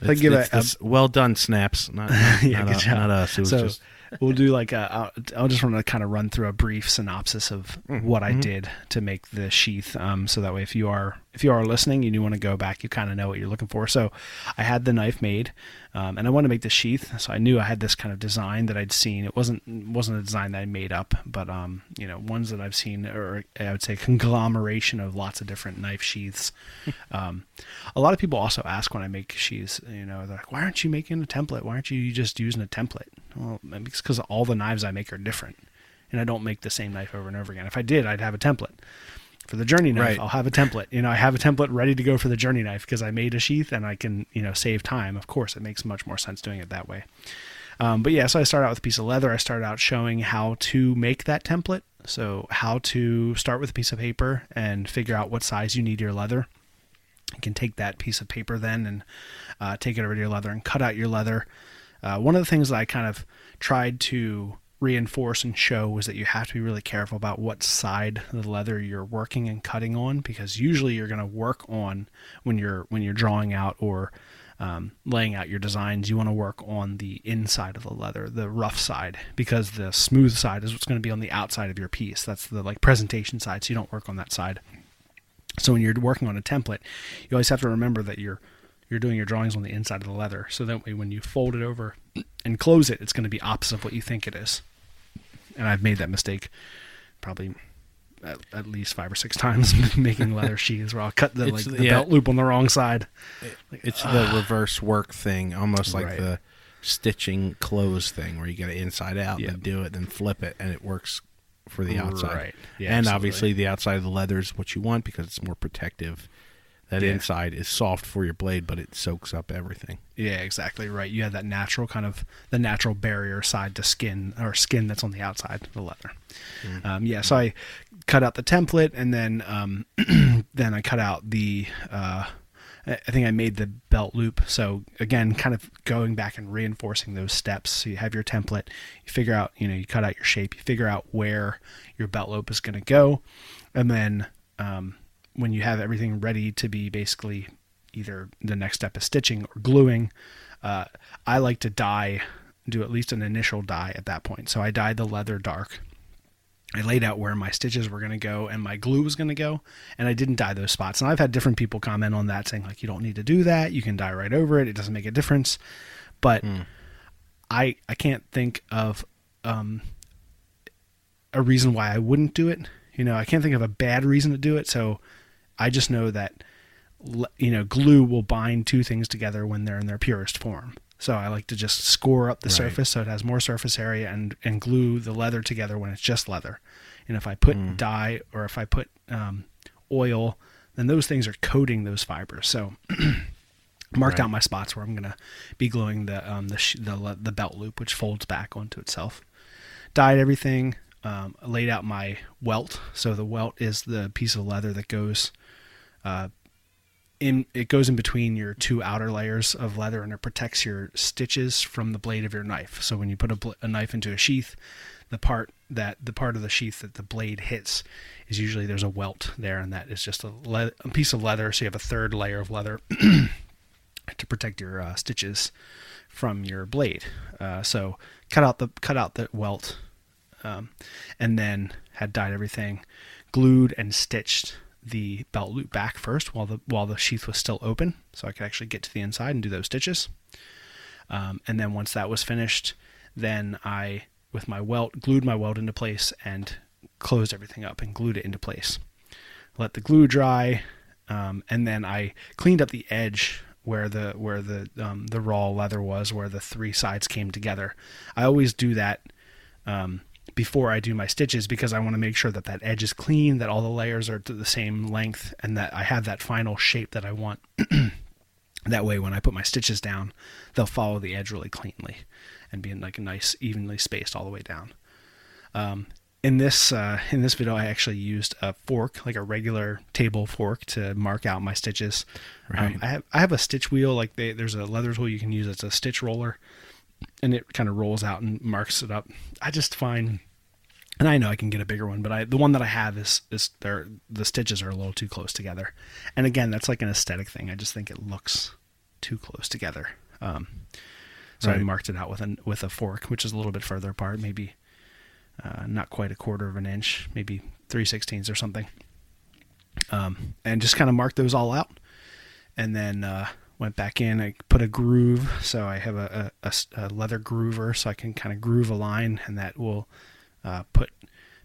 It's, I give it's a- well done snaps. Not not, Yeah, not, good job. not us. It was so just we'll do like a, I'll, I'll just want to kind of run through a brief synopsis of Mm-hmm. what I did to make the sheath. Um, so that way, if you are if you are listening, and you want to go back, you kind of know what you're looking for. So I had the knife made, um, and I wanted to make the sheath. So I knew I had this kind of design that I'd seen. It wasn't wasn't a design that I made up, but um, you know, ones that I've seen, or I would say conglomeration of lots of different knife sheaths. um, a lot of people also ask when I make sheaths, you know, they're like, "Why aren't you making a template? Why aren't you just using a template?" Well, it's because all the knives I make are different, and I don't make the same knife over and over again. If I did, I'd have a template. For the journey knife, Right. I'll have a template. You know, I have a template ready to go for the journey knife because I made a sheath and I can, you know, save time. Of course, it makes much more sense doing it that way. Um, but yeah, so I start out with a piece of leather. I started out showing how to make that template. So how to start with a piece of paper and figure out what size you need your leather. You can take that piece of paper then and uh, take it over to your leather and cut out your leather. Uh, one of the things that I kind of tried to reinforce and show was that you have to be really careful about what side of the leather you're working and cutting on because usually you're going to work on when you're when you're drawing out or um, laying out your designs you want to work on the inside of the leather the rough side because the smooth side is what's going to be on the outside of your piece. That's the like presentation side so you don't work on that side. So when you're working on a template, you always have to remember that you're you're doing your drawings on the inside of the leather. So that way when you fold it over and close it, it's going to be opposite of what you think it is. And I've made that mistake probably at, at least five or six times making leather sheaths where I'll cut the like the yeah. belt loop on the wrong side. it's ah. the reverse work thing, almost like Right. the stitching close thing, where you get it inside out, Yep. then do it, then flip it, and it works for the outside. Right. Yeah, and absolutely. obviously, the outside of the leather is what you want because it's more protective. That Yeah. inside is soft for your blade, but it soaks up everything. Yeah, exactly right. You have that natural kind of the natural barrier side to skin or skin that's on the outside of the leather. Um, yeah, so I cut out the template and then um, then I cut out the. Uh, I I think I made the belt loop. So again, kind of going back and reinforcing those steps. So you have your template, you figure out, you know, you cut out your shape, you figure out where your belt loop is going to go, and then um, when you have everything ready to be basically either the next step is stitching or gluing, uh, I like to dye, do at least an initial dye at that point. So I dyed the leather dark. I laid out where my stitches were going to go and my glue was going to go, and I didn't dye those spots. And I've had different people comment on that, saying like, "You don't need to do that. You can dye right over it. It doesn't make a difference." But I I can't think of um, a reason why I wouldn't do it. You know, I can't think of a bad reason to do it. So I just know that you know glue will bind two things together when they're in their purest form. So I like to just score up the Right. surface so it has more surface area and and glue the leather together when it's just leather. And if I put dye or if I put um, oil, then those things are coating those fibers. So marked Right. out my spots where I'm gonna be gluing the um, the sh- the the belt loop, which folds back onto itself. Dyed everything. Um, laid out my welt. So the welt is the piece of leather that goes uh, in. It goes in between your two outer layers of leather, and it protects your stitches from the blade of your knife. So when you put a, bl- a knife into a sheath, the part that the part of the sheath that the blade hits is usually there's a welt there, and that is just a, le- a piece of leather. So you have a third layer of leather to protect your uh, stitches from your blade. Uh, so cut out the cut out the welt, um, and then had dyed everything, glued and stitched the belt loop back first while the while the sheath was still open, so I could actually get to the inside and do those stitches. Um, and then once that was finished, then I with my welt glued my welt into place and closed everything up and glued it into place. Let the glue dry, um, and then I cleaned up the edge where the where the um, the raw leather was, where the three sides came together. I always do that um, before I do my stitches because I want to make sure that that edge is clean, that all the layers are to the same length, and that I have that final shape that I want. that way, when I put my stitches down, they'll follow the edge really cleanly and be in like a nice, evenly spaced all the way down. Um, in this uh, in this video, I actually used a fork, like a regular table fork, to mark out my stitches. Right. Um, I have I have a stitch wheel. Like they, there's a leather tool you can use. It's a stitch roller, and it kind of rolls out and marks it up. I just find, and I know I can get a bigger one, but I the one that I have is is there the stitches are a little too close together. And again, that's like an aesthetic thing. I just think it looks too close together. Um, so I marked it out with a with a fork, which is a little bit further apart, maybe uh, not quite a quarter of an inch, maybe three sixteenths or something. Um, and just kind of marked those all out, and then uh, went back in. I put a groove, so I have a a leather groover, so I can kind of groove a line, and that will uh, put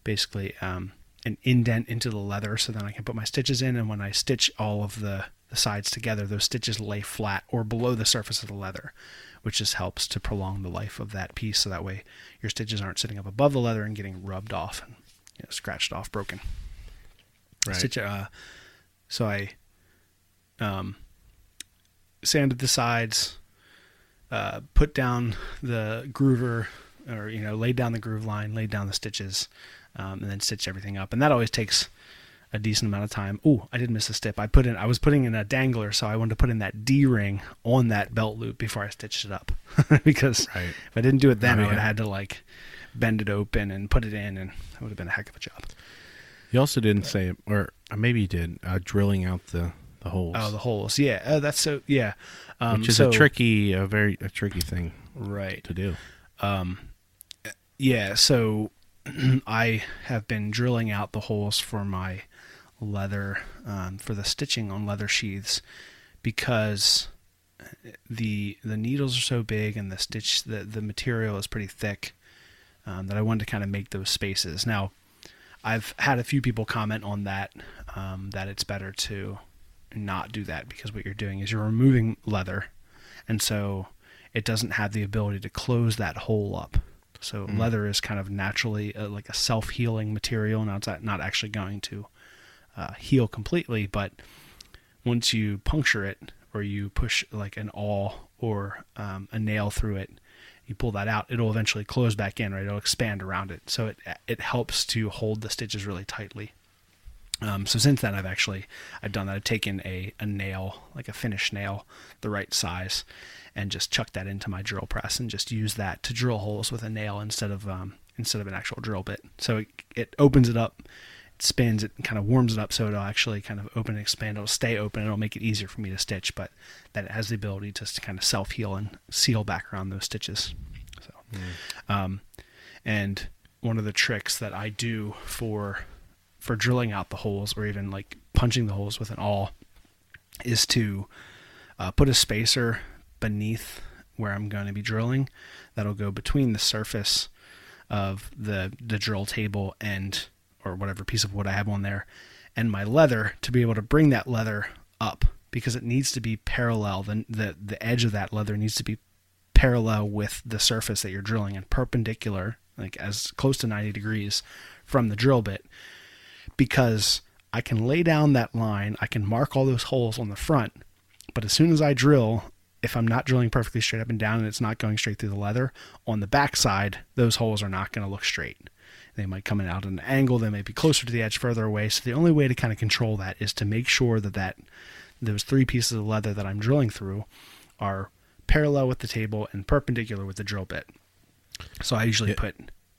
basically um, an indent into the leather, so then I can put my stitches in. And when I stitch all of the, the sides together, those stitches lay flat or below the surface of the leather, which just helps to prolong the life of that piece. So that way your stitches aren't sitting up above the leather and getting rubbed off and you know, scratched off, broken. Right. Stitch, uh, so I um, sanded the sides, uh, put down the groover, or you know, laid down the groove line, laid down the stitches, um, and then stitched everything up. And that always takes a decent amount of time. Oh, I did miss a step. I put in, I was putting in a dangler, so I wanted to put in that D ring on that belt loop before I stitched it up, because Right. if I didn't do it then, Oh, I would have had to like bend it open and put it in, and it would have been a heck of a job. You also didn't say, or uh, maybe you did, uh, drilling out the the holes, Oh, the holes. Yeah, uh, that's so. Yeah, um, which is so- a tricky, a very a tricky thing right. to do. Yeah, so I have been drilling out the holes for my leather um, for the stitching on leather sheaths because the the needles are so big and the stitch the the material is pretty thick um, that I wanted to kind of make those spaces. Now, I've had a few people comment on that um, that it's better to not do that because what you're doing is you're removing leather, and so it doesn't have the ability to close that hole up. So leather is kind of naturally uh, like a self-healing material. Now it's not- actually going to uh, heal completely, but once you puncture it or you push like an awl or um, a nail through it, you pull that out, it'll eventually close back in, right? It'll expand around it, so it it helps to hold the stitches really tightly. Um, so since then, I've actually I've done that. I've taken a, a nail, like a finish nail, the right size, and just chuck that into my drill press and just use that to drill holes with a nail instead of um, instead of an actual drill bit. So it, it opens it up, it spins it, and kind of warms it up, so it'll actually kind of open and expand. It'll stay open. It'll make it easier for me to stitch, but that it has the ability to kind of self heal and seal back around those stitches. So, um, and one of the tricks that I do for for drilling out the holes or even like punching the holes with an awl is to uh, put a spacer beneath where I'm going to be drilling that'll go between the surface of the the drill table and or whatever piece of wood I have on there and my leather to be able to bring that leather up because it needs to be parallel the the, the edge of that leather needs to be parallel with the surface that you're drilling and perpendicular like as close to 90 degrees from the drill bit because I can lay down that line, I can mark all those holes on the front, but as soon as I drill, if I'm not drilling perfectly straight up and down and it's not going straight through the leather, on the back side, those holes are not going to look straight. They might come in out at an angle, they may be closer to the edge, further away. So the only way to kind of control that is to make sure that, that those three pieces of leather that I'm drilling through are parallel with the table and perpendicular with the drill bit. So I usually Yeah. put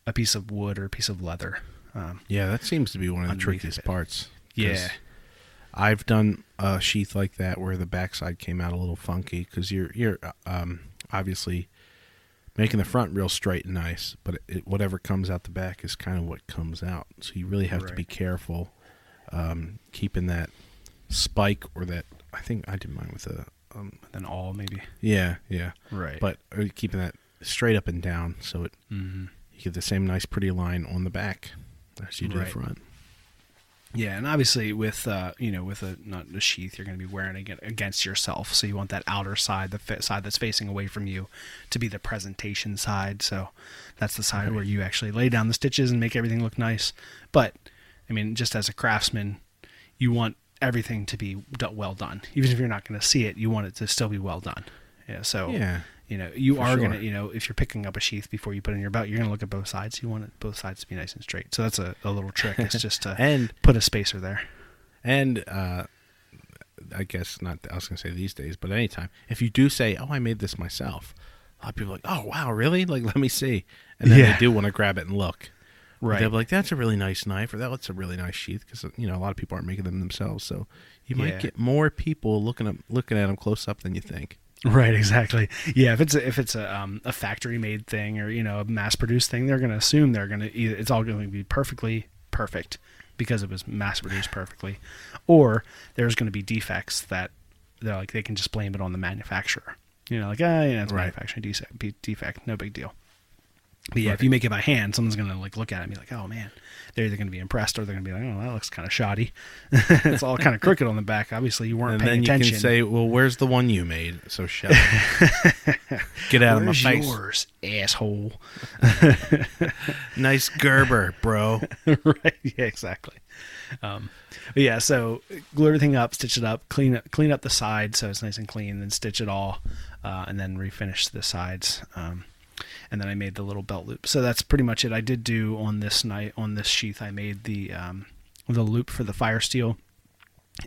a piece of wood or a piece of leather. Um, Yeah, that seems to be one of the trickiest it. parts. Yeah. I've done a sheath like that where the backside came out a little funky because you're you're um, obviously making the front real straight and nice, but it, it, whatever comes out the back is kind of what comes out. So you really have to be careful um, keeping that spike or that. I think I did mine with a um, then all maybe. yeah yeah, Right. but uh, keeping that straight up and down so it Mhm. you get the same nice pretty line on the back as you do Right. the front. Yeah, and obviously with uh, you know with a not a sheath, you're going to be wearing it against yourself. So you want that outer side, the side that's facing away from you, to be the presentation side. So that's the side where you actually lay down the stitches and make everything look nice. But I mean, just as a craftsman, you want everything to be well done. Even if you're not going to see it, you want it to still be well done. Yeah. So Yeah. You know, you For are sure. gonna, you know, if you're picking up a sheath before you put it in your belt, you're gonna look at both sides. You want it, both sides to be nice and straight. So that's a, a little trick. It's just to And put a spacer there. and uh, I guess not. I was gonna say these days, but anytime if you do say, "Oh, I made this myself," a lot of people are like, "Oh, wow, really? Like, let me see," and then Yeah. they do want to grab it and look. Right. They'll be like, "That's a really nice knife," or "That's a really nice sheath," because you know a lot of people aren't making them themselves. So you might Yeah. get more people looking up looking at them close up than you think. Right, exactly. Yeah, if it's a, if it's a um, a factory made thing or you know a mass produced thing, they're going to assume they're going to either it's all going to be perfectly perfect because it was mass produced perfectly, or there's going to be defects that they're like they can just blame it on the manufacturer. You know, like ah, yeah, it's a Right. manufacturing defect, defect, no big deal. But yeah, if you make it by hand, someone's gonna like look at it and be like, "Oh man," they're either gonna be impressed or they're gonna be like, "Oh, that looks kind of shoddy." it's all kind of crooked on the back. Obviously, you weren't And paying then you attention. can say, "Well, where's the one you made?" So shut up. Get out Where's of my face. yours, asshole? Nice Gerber, bro. right. Yeah, exactly. Um, but yeah, so glue everything up, stitch it up, clean clean up the sides so it's nice and clean, then stitch it all, uh, and then refinish the sides. Um, and then I made the little belt loop. So that's pretty much it. I did do on this night on this sheath. I made the um, the loop for the fire steel,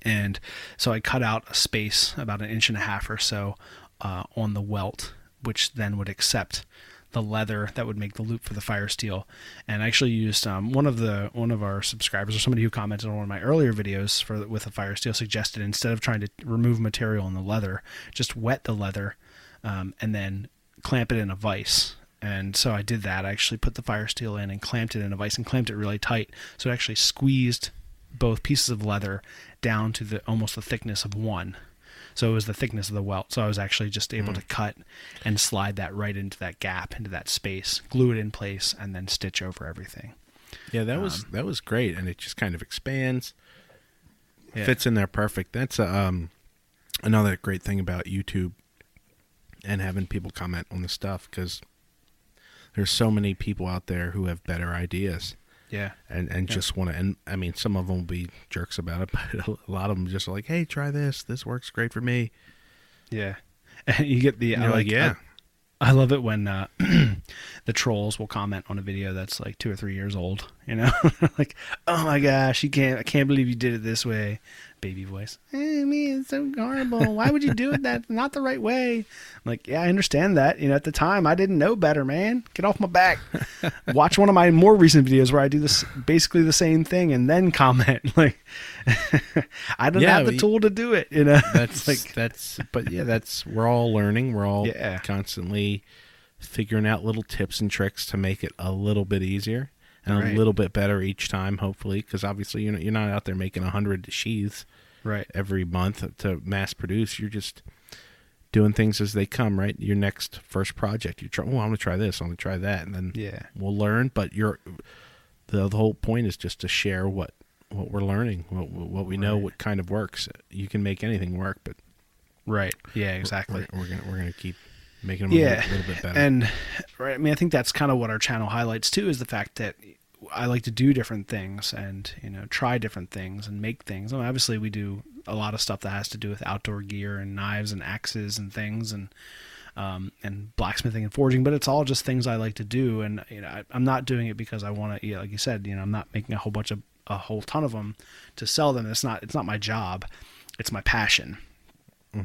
and so I cut out a space about an inch and a half or so uh, on the welt, which then would accept the leather that would make the loop for the fire steel. And I actually used um, one of the one of our subscribers or somebody who commented on one of my earlier videos for with the fire steel suggested instead of trying to remove material in the leather, just wet the leather um, and then clamp it in a vise. And so I did that. I actually put the fire steel in and clamped it in a vise and clamped it really tight. So it actually squeezed both pieces of leather down to the almost the thickness of one. So it was the thickness of the welt. So I was actually just able hmm. to cut and slide that right into that gap, into that space, glue it in place, and then stitch over everything. Yeah, that was um, that was great, and it just kind of expands, Yeah. fits in there perfect. That's uh, um another great thing about YouTube and having people comment on the stuff because there's so many people out there who have better ideas Yeah. and and just want to. And I mean, some of them will be jerks about it, but a lot of them just are like, "Hey, try this. This works great for me." Yeah. And you get the I like like, "Yeah." I, I love it when uh, the trolls will comment on a video that's like two or three years old. You know, like, "Oh my gosh, you can't! I can't believe you did it this way." Baby voice. Hey, man, it's so horrible. Why would you do it that not the right way? I'm like, yeah, I understand that. You know, at the time, I didn't know better, man. Get off my back. Watch one of my more recent videos where I do this basically the same thing and then comment. Like, I don't Yeah, have the we- tool to do it. You know, That's like, like that's. But yeah, that's we're all learning. We're all Yeah. constantly figuring out little tips and tricks to make it a little bit easier and Right. a little bit better each time. Hopefully, because obviously you're not, you're not out there making a hundred sheaths right. every month to mass produce. You're just doing things as they come. Right. Your next first project, you try. Oh, I'm gonna try this. I'm gonna try that, and then Yeah. we'll learn. But you're the the whole point is just to share what what we're learning, what what we know, what kind of works. You can make anything work, but Right. Yeah, exactly. We're, we're gonna we're gonna keep making them yeah. a little, little bit better. And right, I mean, I think that's kind of what our channel highlights too is the fact that I like to do different things and you know try different things and make things. I mean, obviously, we do a lot of stuff that has to do with outdoor gear and knives and axes and things and um, and blacksmithing and forging, but it's all just things I like to do. And you know, I, I'm not doing it because I want to. You know, like you said, you know, I'm not making a whole bunch of a whole ton of them to sell them. It's not. It's not my job. It's my passion.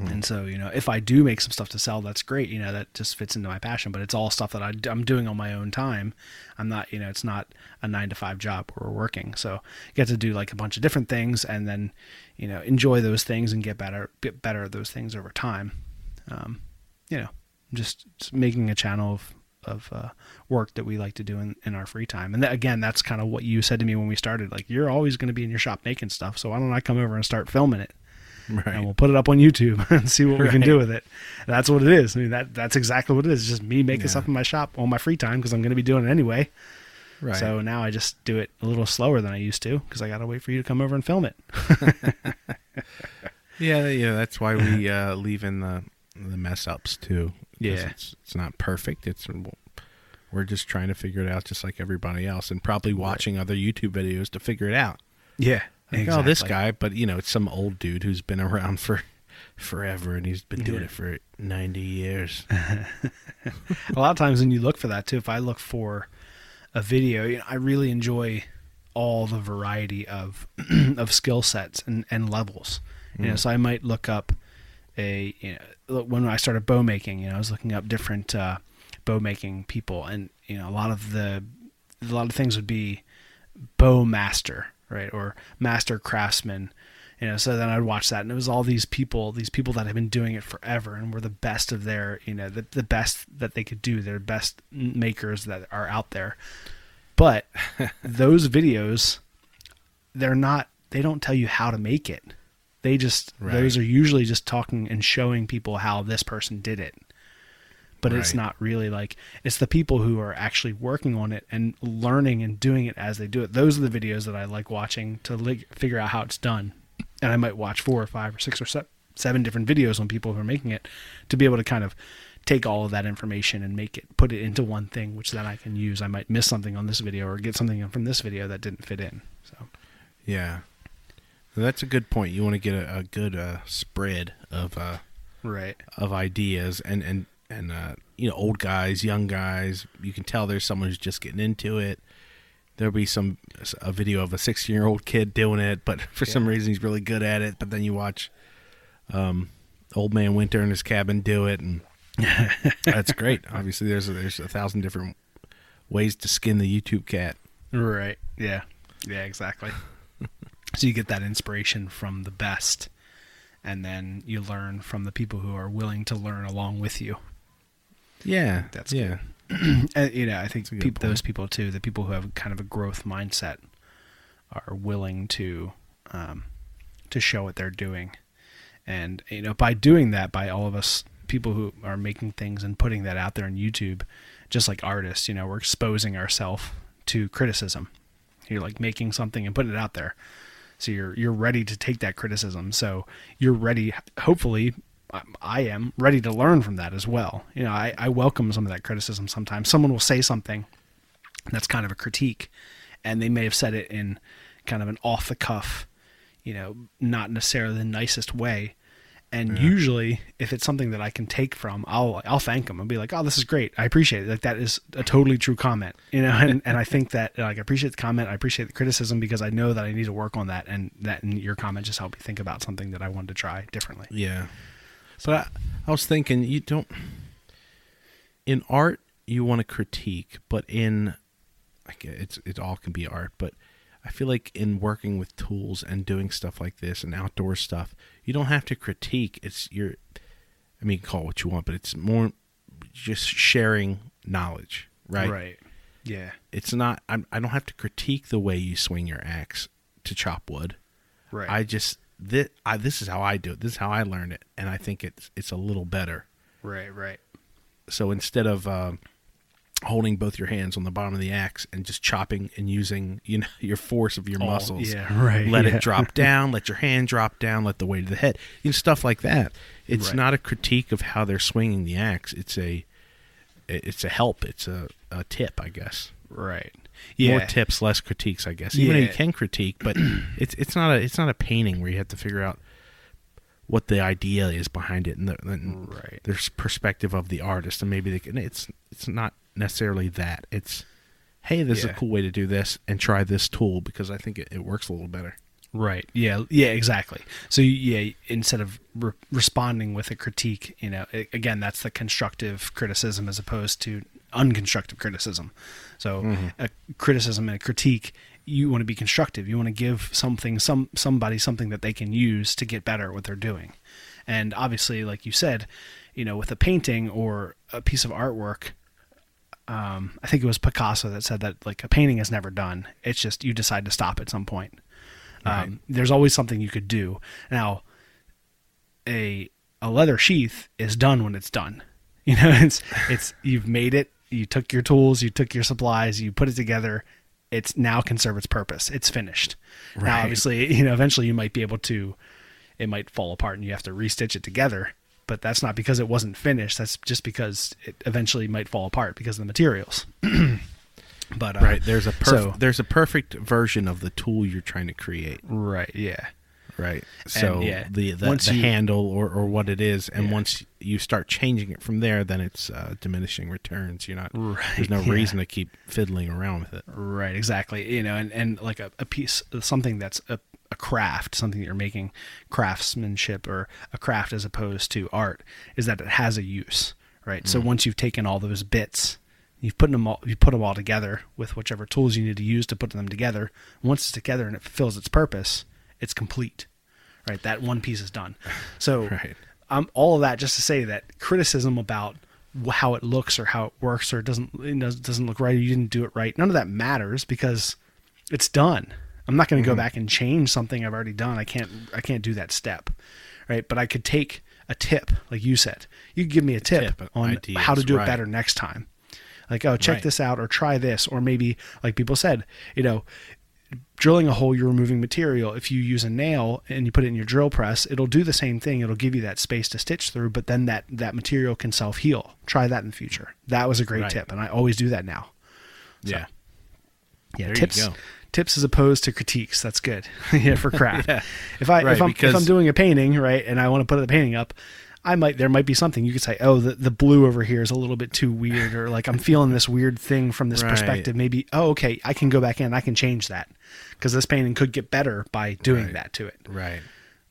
And so, you know, if I do make some stuff to sell, that's great. You know, that just fits into my passion. But it's all stuff that I, am doing on my own time. I'm not, you know, it's not a nine to five job where we're working. So you get to do like a bunch of different things, and then, you know, enjoy those things and get better, get better at those things over time. Um, you know, just, just making a channel of of uh, work that we like to do in, in our free time. And that, again, that's kind of what you said to me when we started. Like, you're always going to be in your shop making stuff, so why don't I come over and start filming it? Right. and we'll put it up on YouTube and see what we can do with it. And that's what it is. I mean, that that's exactly what it is. It's just me making Yeah. stuff in my shop on my free time because I'm going to be doing it anyway. right. So now I just do it a little slower than I used to because I got to wait for you to come over and film it. yeah, yeah. That's why we uh, leave in the the mess ups too. Yeah. it's it's not perfect. It's we're just trying to figure it out, just like everybody else, and probably watching other YouTube videos to figure it out. Yeah. Like, oh, this guy, but you know, it's some old dude who's been around for forever, and he's been doing Yeah. it for ninety years. a lot of times when you look for that too, if I look for a video, you know, I really enjoy all the variety of of skill sets and, and levels. You know, so I might look up a you know look, when I started bow making, you know, I was looking up different uh, bow making people, and you know, a lot of the a lot of things would be bow master, right, or master craftsman. You know, so then I'd watch that, and it was all these people, these people that have been doing it forever, and were the best of their, you know, the, the best that they could do. They're best makers that are out there. But those videos, they're not. They don't tell you how to make it. They just Right. those are usually just talking and showing people how this person did it. But it's not really like it's the people who are actually working on it and learning and doing it as they do it. Those are the videos that I like watching to li- figure out how it's done. And I might watch four or five or six or se- seven different videos on people who are making it to be able to kind of take all of that information and make it put it into one thing which then I can use. I might miss something on this video or get something from this video that didn't fit in. So Yeah, that's a good point. You want to get a, a good uh, spread of uh, right. of ideas and and and uh, you know old guys, young guys. You can tell there's someone who's just getting into it. There'll be some a video of a 16 year old kid doing it, but for some reason he's really good at it. But then you watch um, old man Winter in his cabin do it, and that's great. Obviously, there's a, there's a thousand different ways to skin the YouTube cat. Right. Yeah. Yeah, exactly. so you get that inspiration from the best and then you learn from the people who are willing to learn along with you. Yeah, That's yeah. And, you know, I think those people too, the people who have kind of a growth mindset are willing to um, to show what they're doing. And you know, by doing that, by all of us people who are making things and putting that out there on YouTube, just like artists, you know, we're exposing ourselves to criticism. You're like making something and putting it out there. So you're you're ready to take that criticism. So you're ready hopefully I- am ready to learn from that as well. You know, I, I welcome some of that criticism sometimes. Someone will say something that's kind of a critique and they may have said it in kind of an off the cuff, you know, not necessarily the nicest way. And usually, if it's something that I can take from, I'll I'll thank them. I'll be like, "Oh, this is great. I appreciate it. Like that is a totally true comment, you know." And and I think that like I appreciate the comment. I appreciate the criticism because I know that I need to work on that. And that and your comment just helped me think about something that I wanted to try differently. Yeah. But I, I was thinking, you don't. In art, you want to critique, but in, I get it's it all can be art, but I feel like in working with tools and doing stuff like this and outdoor stuff, you don't have to critique. It's your, I mean, call it what you want, but it's more just sharing knowledge, right? Right. Yeah. It's not. I'm, I don't have to critique the way you swing your axe to chop wood. Right. I just this I, this is how I do it. This is how I learn it, and I think it's it's a little better. right. Right. So instead of uh, holding both your hands on the bottom of the axe and just chopping and using you know your force of your All- muscles, yeah, right, Let yeah. it drop down. Let your hand drop down. Let the weight of the head, you know, stuff like that. It's Right. not a critique of how they're swinging the axe. It's a it's a help. It's a, a tip, I guess. Right. Yeah. More tips, less critiques, I guess. Even though you can critique, but it's it's not a it's not a painting where you have to figure out what the idea is behind it and, the, and Right. there's perspective of the artist and maybe they can it's it's not necessarily that it's hey this is a cool way to do this and try this tool because i think it, it works a little better Right. Yeah. Yeah. Exactly. So yeah, instead of re- responding with a critique, you know, a- again, that's the constructive criticism as opposed to unconstructive criticism. So a criticism and a critique, you want to be constructive. You want to give something, some somebody something that they can use to get better at what they're doing. And obviously, like you said, you know, with a painting or a piece of artwork, um, I think it was Picasso that said that like a painting is never done. It's just you decide to stop at some point. Um, there's always something you could do. Now, a a leather sheath is done when it's done. You know, it's it's you've made it. You took your tools, you took your supplies, you put it together. It's now can serve its purpose. It's finished. Now, Right. obviously, you know, eventually you might be able to. It might fall apart and you have to restitch it together. But that's not because it wasn't finished. That's just because it eventually might fall apart because of the materials. but uh, right there's a perf- so- there's a perfect version of the tool you're trying to create Right. Yeah. Right. So yeah, the the, once the you- handle or, or what it is, and Yeah. once you start changing it from there, then it's uh, diminishing returns. You're not. Right, There's no yeah. reason to keep fiddling around with it. Right, exactly. You know, and, and like a, a piece, something that's a, a craft, something that you're making craftsmanship or a craft as opposed to art, is that it has a use, right? So once you've taken all those bits, you've put them all, you put them all together with whichever tools you need to use to put them together. Once it's together and it fulfills its purpose, it's complete, right? That one piece is done. So Right. um, all of that just to say that criticism about how it looks or how it works or it doesn't it doesn't- look right or you didn't do it right none of that matters because it's done i'm not going to go back and change something i've already done i can't i can't do that step right but i could take a tip like you said you could give me a tip, tip, on ideas, how to do right. it better next time like oh check Right. this out or try this or maybe like people said you know drilling a hole, you're removing material. If you use a nail and you put it in your drill press, it'll do the same thing. It'll give you that space to stitch through, but then that, that material can self heal. Try that in the future. That was a great Right. tip, and I always do that now. Yeah. Yeah, There tips. Tips as opposed to critiques. That's good. yeah, for craft. Yeah. If I Right, if I'm if I'm doing a painting right and I want to put the painting up, I might there might be something you could say. Oh, the the blue over here is a little bit too weird, or like I'm feeling this weird thing from this Right. perspective. Maybe oh okay, I can go back in. I can change that because this painting could get better by doing Right. that to it. Right.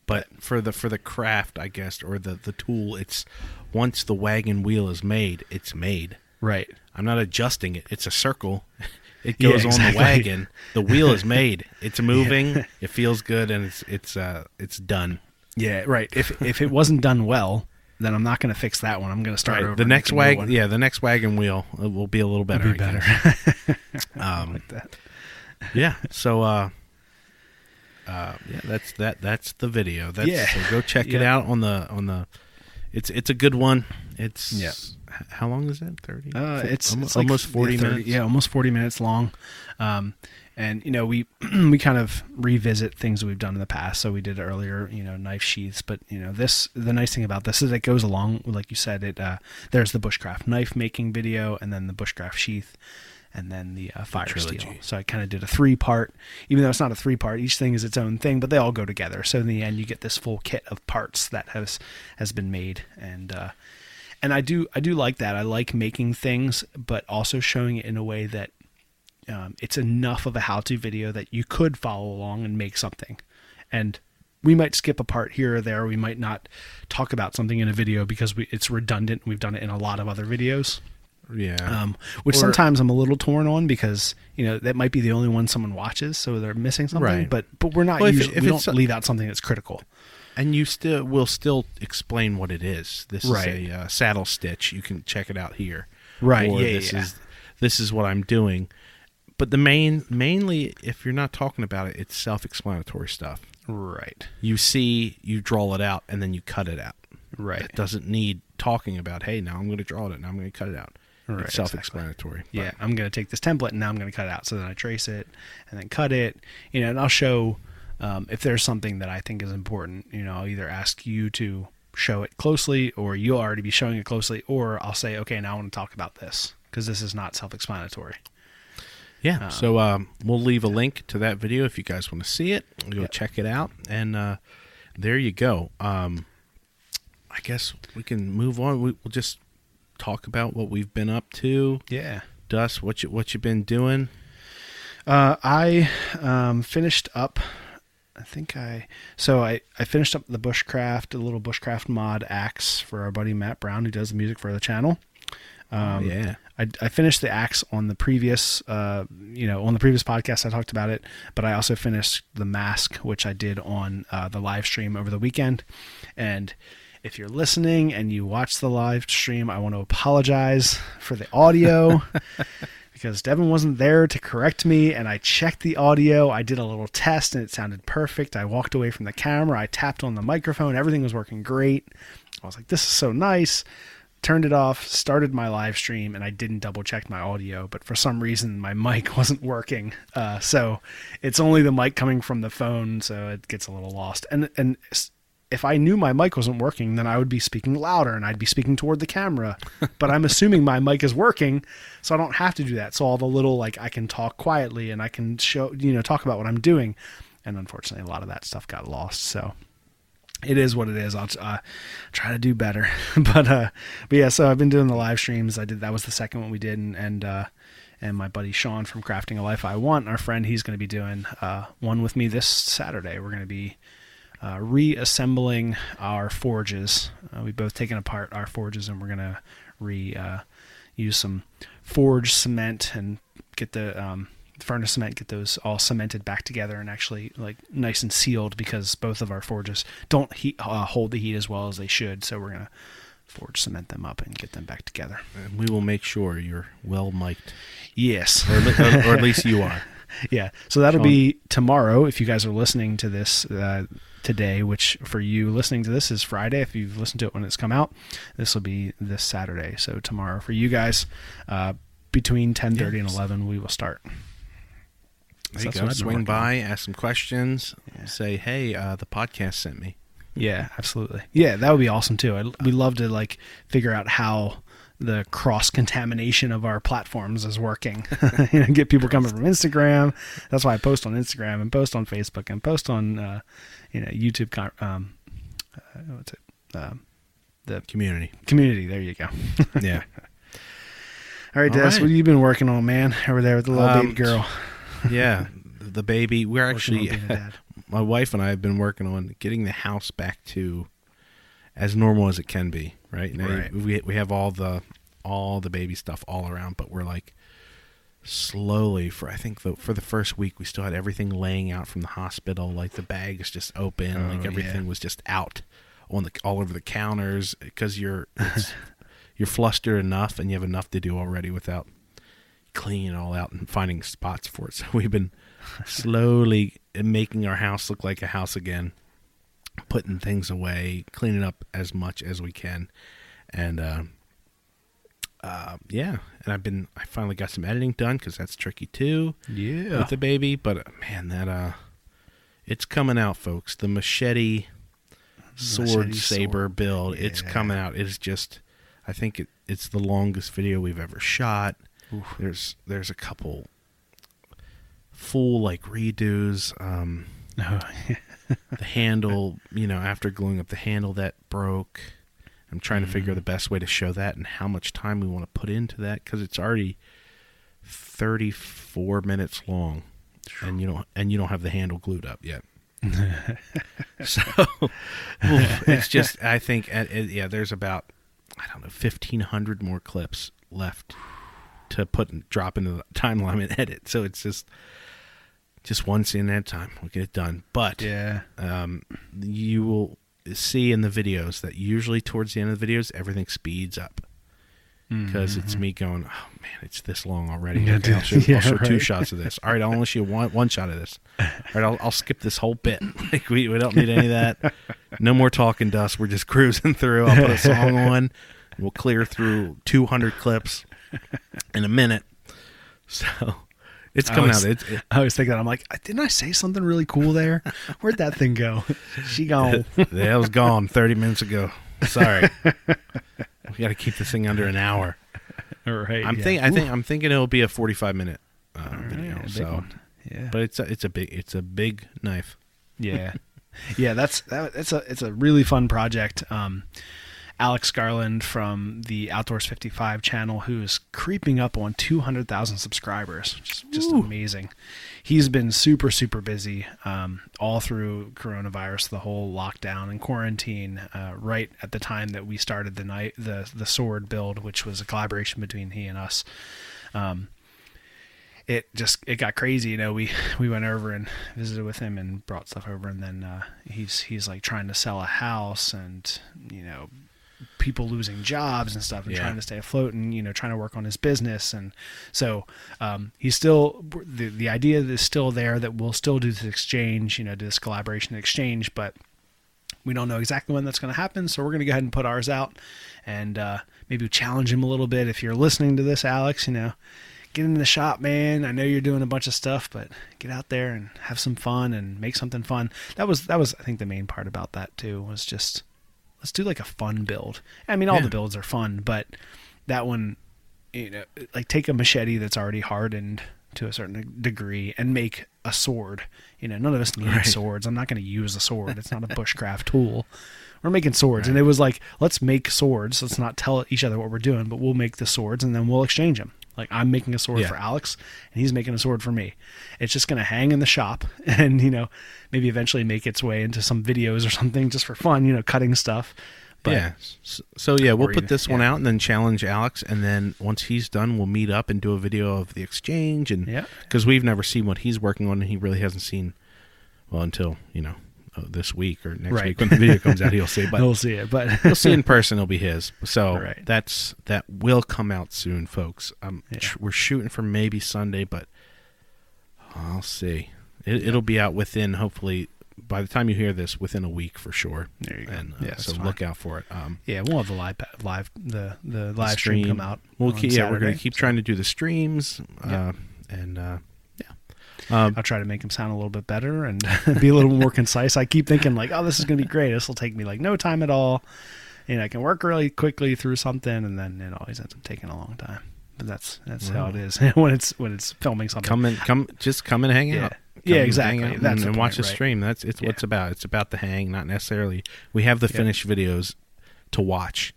But for the for the craft, I guess, or the the tool, it's once the wagon wheel is made, it's made. Right. I'm not adjusting it. It's a circle. It Yeah, goes on the wagon. The wheel is made. It's moving. It feels good, and it's it's uh it's done. Yeah. Right. If if it wasn't done well, then I'm not going to fix that one. I'm going to start over. The next make a new wagon, yeah, the next wagon wheel will be a little better. Be better. Um, that. yeah. So, uh, uh, yeah, that's that. That's the video. That's, Yeah. So go check it out on the on the. It's it's a good one. It's Yeah. How long is that? Thirty. Uh, it's, almost, it's like almost forty yeah, 30 minutes. Yeah, almost forty minutes long. Um, and you know we we kind of revisit things we've done in the past. So we did earlier, you know, knife sheaths. But you know this the nice thing about this is it goes along like you said. It uh, there's the bushcraft knife making video, and then the bushcraft sheath. And then the uh, fire steel. So I kind of did a three part, even though it's not a three part. Each thing is its own thing, but they all go together. So in the end, you get this full kit of parts that has has been made, and uh, and I do I do like that. I like making things, but also showing it in a way that um, it's enough of a how-to video that you could follow along and make something. And we might skip a part here or there. We might not talk about something in a video because we, it's redundant. We've done it in a lot of other videos, Yeah. um, which Or- sometimes I'm a little torn on because you know that might be the only one someone watches, so they're missing something. Right. But but we're not Well, usually if we it's don't leave out something that's critical. and you still will still explain what it is. This Right. is a uh, saddle stitch. You can check it out here. Right, Or yeah, this yeah. is this is what I'm doing. But the main mainly if you're not talking about it, it's self-explanatory stuff. Right. You see, you draw it out, and then you cut it out. Right. It doesn't need talking about. Hey, now I'm going to draw it. Now I'm going to cut it out. Right, it's self-explanatory. But- yeah, I'm going to take this template and now I'm going to cut it out. So then I trace it and then cut it, you know, and I'll show um, if there's something that I think is important, you know, I'll either ask you to show it closely or you'll already be showing it closely, or I'll say, okay, now I want to talk about this because this is not self Yeah. so um, we'll leave a link to that video if you guys want to see it. Go check it out, and uh, there you go. Um, I guess we can move on. We, we'll just talk about what we've been up to. Yeah. Dust, what you what you been doing? Uh, I um, finished up. I think I so I, I finished up the bushcraft, a little bushcraft mod axe for our buddy Matt Brown who does the music for the channel. Um, yeah. I, I finished the axe on the previous, uh, you know, on the previous podcast. I talked about it, but I also finished the mask, which I did on uh, the live stream over the weekend. And if you're listening and you watch the live stream, I want to apologize for the audio because Devon wasn't there to correct me. And I checked the audio. I did a little test and it sounded perfect. I walked away from the camera. I tapped on the microphone. Everything was working great. I was like, this is so nice turned it off, started my live stream, and I didn't double check my audio, but for some reason my mic wasn't working. Uh, so it's only the mic coming from the phone, so it gets a little lost. And and if I knew my mic wasn't working, then I would be speaking louder and I'd be speaking toward the camera. but I'm assuming my mic is working, so I don't have to do that. So all the little like I can talk quietly and I can show you know talk about what I'm doing. and unfortunately, a lot of that stuff got lost. So it is what it is. I'll uh, try to do better, but uh, but yeah. So I've been doing the live streams. I did that was the second one we did, and and uh, and my buddy Sean from Crafting a Life I Want, our friend, he's going to be doing uh, one with me this Saturday. We're going to be uh, reassembling our forges. Uh, we've both taken apart our forges, and we're going to re uh, use some forge cement and get the um, furnace cement, get those all cemented back together and actually like nice and sealed because both of our forges don't heat, uh, hold the heat as well as they should. So we're gonna forge cement them up and get them back together. And we will make sure you're well mic'd, Yes, or, at- or, or at least you are. yeah. So that'll Sean. be tomorrow if you guys are listening to this uh, today, which for you listening to this is Friday. If you've listened to it when it's come out, this will be this Saturday. So tomorrow for you guys, uh, between ten thirty and eleven, we will start. There So you go. Swing by, ask some questions, Yeah. say, "Hey, uh, the podcast sent me." Yeah, absolutely. Yeah, that would be awesome too. I'd, we love to like figure out how the cross contamination of our platforms is working. you know, get people coming from Instagram. That's why I post on Instagram and post on Facebook and post on uh, you know YouTube. Con- um, uh, what's it? Um, the Community. community. There you go. Yeah. All right, Des, right. what have you been working on, man? Over there with the little Um, baby girl. Yeah. The baby. We're actually. my wife and I have been working on getting the house back to as normal as it can be. Right now, Right. we we have all the all the baby stuff all around, but we're like slowly for I think the for the first week we still had everything laying out from the hospital, like the bags just open, Oh, like everything yeah. was just out on the all over the counters because you're it's, you're flustered enough and you have enough to do already without cleaning it all out and finding spots for it. So we've been slowly making our house look like a house again, putting things away, cleaning up as much as we can, and uh, uh, yeah. And I've been I finally got some editing done because that's tricky too Yeah. with the baby. But uh, man, that uh, it's coming out, folks. The machete sword Machete saber sword. build. It's coming out. It's just, I think it, it's the longest video we've ever shot. There's there's a couple full like redos. Um, Oh, the handle, you know, after gluing up the handle that broke. I'm trying to Mm-hmm. figure the best way to show that and how much time we want to put into that because it's already 34 minutes long, and you don't and you don't have the handle glued up yet. so oof, it's just I think yeah, there's about I don't know 1500 more clips left to put and drop into the timeline and edit. So it's just just one scene at a time. We'll get it done. But yeah. um, you will see in the videos that usually towards the end of the videos everything speeds up because it's me going, oh man, it's this long already. Yeah, Okay, I'll show, yeah, I'll show two shots of this. All right, I'll only show one one shot of this. All right, I'll, I'll skip this whole bit. Like we, we don't need any of that. No more talking dust. We're just cruising through. I'll put a song on. We'll clear through 200 clips in a minute. So it's coming was- out. It's, it, I was thinking, that I'm like, didn't I say something really cool there? Where'd that thing go? She gone. that was gone 30 minutes ago. Sorry. we got to keep this thing under an hour. right. I'm yeah. think I think I'm thinking it'll be a 45 minute uh, All right, video. so, one. yeah, but it's a, it's a big it's a big knife. yeah, yeah. That's that, it's a it's a really fun project. Um, Alex Garland from the Outdoors 55 channel, who is creeping up on 200,000 subscribers, which is just amazing. He's been super, super busy um, all through coronavirus, the whole lockdown and quarantine. Uh, right at the time that we started the night, the the sword build, which was a collaboration between he and us. Um, it just it got crazy you know we we went over and visited with him and brought stuff over and then uh, he's he's like trying to sell a house and you know people losing jobs and stuff and Yeah. trying to stay afloat and you know trying to work on his business. And so um, he's still the the idea is still there that we'll still do this exchange you know do this collaboration exchange but we don't know exactly when that's going to happen. So we're going to go ahead and put ours out and uh, maybe challenge him a little bit. If you're listening to this alex you know get in the shop man. I know you're doing a bunch of stuff but get out there and have some fun and make something fun. That was that was i think the main part about that too was just let's do like a fun build i mean all Yeah. the builds are fun but that one you know like take a machete that's already hardened to a certain degree and make a sword. You know, none of us need Right. swords. I'm not going to use a sword. It's not a bushcraft tool. We're making swords, and it was like, let's make swords. Let's not tell each other what we're doing, but we'll make the swords, and then we'll exchange them. Like I'm making a sword Yeah. for Alex, and he's making a sword for me. It's just going to hang in the shop, and you know, maybe eventually make its way into some videos or something just for fun. You know, cutting stuff. But yeah. So, so yeah, we'll put this one yeah. out and then challenge Alex, and then once he's done, we'll meet up and do a video of the exchange, and Yeah. because we've never seen what he's working on, and he really hasn't seen well until you know this week or next Right. week when the video comes out, he'll see. But we'll see it. But he'll see in person. It'll be his. So Right. that's that will come out soon, folks. Um, Yeah. tr- we're shooting for maybe Sunday, but I'll see. It, It'll be out within hopefully by the time you hear this within a week for sure. There you go. And uh, Yeah, so fine. look out for it. Um, yeah, we'll have the live live the the the live stream, come out. We'll keep, yeah, we're going to keep so trying to do the streams, Yeah. uh, and uh, yeah. Um, I'll try to make them sound a little bit better and be a little more concise. I keep thinking like, oh, this is going to be great. This will take me like no time at all. And I can work really quickly through something, and then it always ends up taking a long time. But that's that's how it is when it's when it's filming something. come and come, just come and hang Yeah. out. Yeah, Come and exactly. hang out That's and, and watch the right. stream. That's it's what Yeah. it's about. It's about the hang, not necessarily. We have the Yeah. finished videos to watch,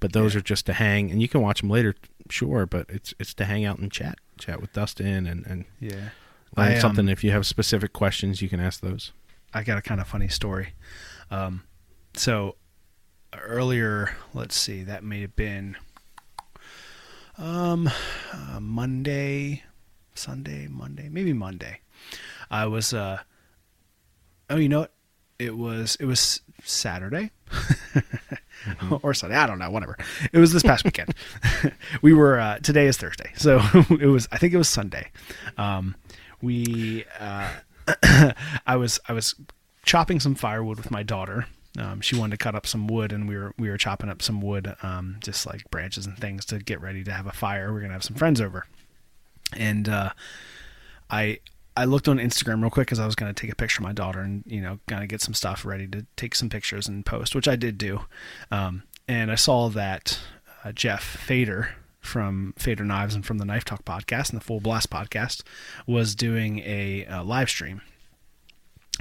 but those Yeah. are just to hang, and you can watch them later, sure. But it's it's to hang out and chat, chat with Dustin, and and yeah. I, um, something. If you have specific questions, you can ask those. I got a kind of funny story. Um, so earlier, let's see, that may have been um, uh, Monday, Sunday, Monday, maybe Monday. I was, uh, oh, you know what? It was, it was Saturday or Sunday. I don't know, whatever. It was this past weekend. we were, uh, today is Thursday. So it was, I think it was Sunday. Um, we, uh, I was I was chopping some firewood with my daughter. Um, she wanted to cut up some wood, and we were we were chopping up some wood, um, just like branches and things to get ready to have a fire. We're gonna have some friends over, and uh, I I looked on Instagram real quick because I was gonna take a picture of my daughter and you know kind of get some stuff ready to take some pictures and post, which I did do. Um, and I saw that uh, Jeff Fader from Fader Knives and from the Knife Talk podcast and the Full Blast podcast was doing a, uh live stream.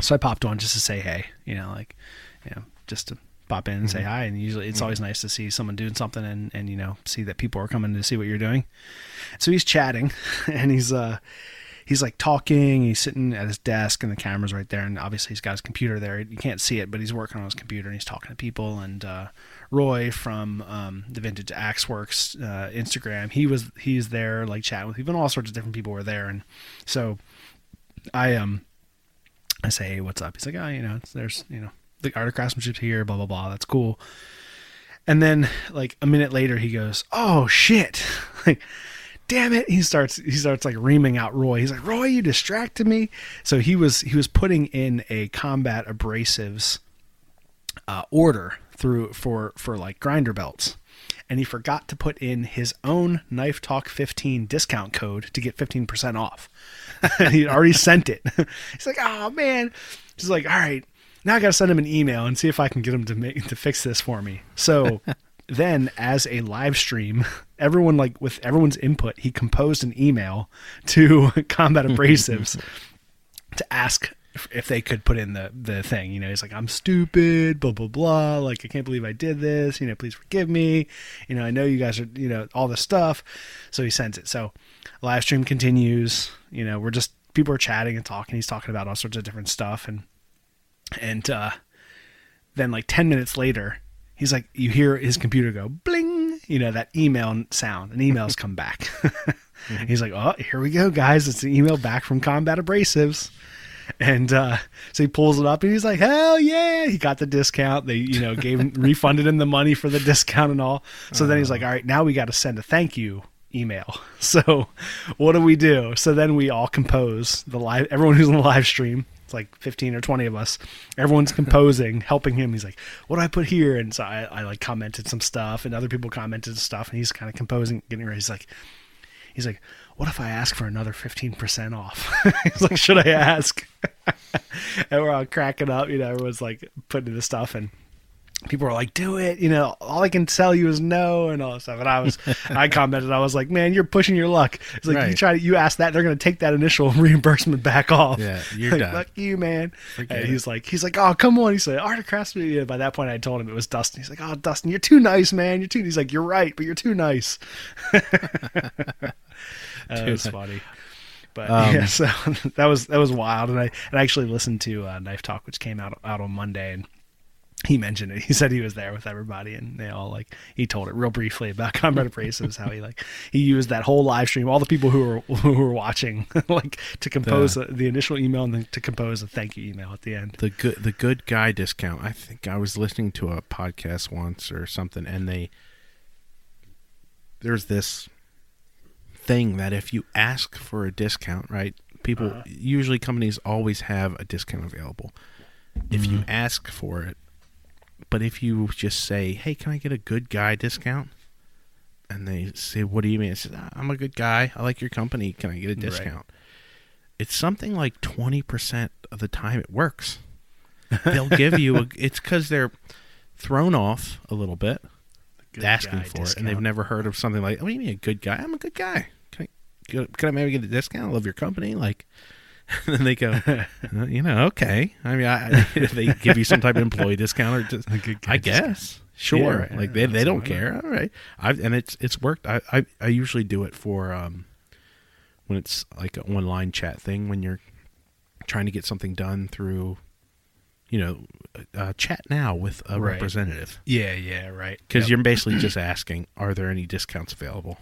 So I popped on just to say hey, you know, like, you know, just to pop in and say hi. And usually it's always nice to see someone doing something and, and, you know, see that people are coming to see what you're doing. So he's chatting and he's, uh, he's like talking. He's sitting at his desk, and the camera's right there. And obviously, he's got his computer there. You can't see it, but he's working on his computer and he's talking to people. And uh, Roy from um, the Vintage Axe Works uh, Instagram, he was he's there like chatting with people, and all sorts of different people were there. And so I um I say, hey, what's up? He's like, oh, you know, there's you know the art of craftsmanship here, blah blah blah. That's cool. And then like a minute later, he goes, oh shit, like damn it. He starts he starts like reaming out roy. He's like roy you distracted me. So he was he was putting in a combat abrasives uh, order through for for like grinder belts. And he forgot to put in his own knife talk 15 discount code to get 15% off. He'd already sent it. He's like oh man. He's like all right. Now i gotta send him an email and see if i can get him to make to fix this for me. So then as a live stream everyone like with everyone's input he composed an email to combat abrasives to ask if- they could put in the the thing. You know he's like i'm stupid blah blah blah. Like i can't believe i did this. You know please forgive me. You know i know you guys are you know all this stuff. So he sends it. So live stream continues. You know we're just people are chatting and talking. He's talking about all sorts of different stuff. And and uh then like 10 minutes later he's like you hear his computer go bling you know that email sound and emails come back. He's like oh here we go guys. It's an email back from combat abrasives. And uh, so he pulls it up and he's like hell yeah. He got the discount. They you know gave him refunded him the money for the discount and all. So then he's like all right now we got to send a thank you email. So what do we do? So then we all compose the live everyone who's in the live stream it's like 15 or 20 of us. Everyone's composing helping him. He's like what do i put here? And so I, I like commented some stuff and other people commented stuff and he's kind of composing getting ready. He's like he's like what if i ask for another 15% off? He's like should i ask? And we're all cracking up you know everyone's like putting in the stuff and people were like, "Do it," you know. All I can tell you is no, and all that stuff. And I was, I commented, I was like, "Man, you're pushing your luck." It's like you try to, you ask that, they're going to take that initial reimbursement back off. Yeah, you're like, done. Fuck you, man. Forget And it. he's like, he's like, "Oh, come on." He said, "Art of Craftsmanship." Yeah, by that point, I told him it was Dustin. He's like, "Oh, Dustin, you're too nice, man. You're too." He's like, "You're right, but you're too nice." uh, it was funny. But Um, yeah, so that was that was wild, and I and I actually listened to uh, Knife Talk, which came out out on Monday, and he mentioned it. He said he was there with everybody, and they all like he told it real briefly about Combat Abrasives, how he like he used that whole live stream, all the people who were who were watching, like to compose the, the initial email and then to compose a thank you email at the end. the good the good guy discount. I think I was listening to a podcast once or something, and they there's this thing that if you ask for a discount, right? People uh-huh. usually companies always have a discount available. If you mm-hmm. ask for it, but if you just say, "Hey, can I get a good guy discount?" and they say, "What do you mean?" I said, ah, "I'm a good guy. I like your company. Can I get a Right. discount?" It's something like twenty percent of the time it works. They'll give you. A, it's because they're thrown off a little bit, asking for it, and they've never heard of something like, "What do you mean a good guy? I'm a good guy. Can I, can I maybe get a discount? I love your company." Like, and then they go, "Uh, you know, okay. I mean, I, they give you some type of employee discount or just, guy I discount. guess. Sure, Yeah, right. like they, they don't care. All right, I've and it's it's worked. I, I I usually do it for um when it's like an online chat thing when you're trying to get something done through, you know, uh, chat now with a Right. representative Yeah, yeah, right. because Yep. you're basically just asking, are there any discounts available?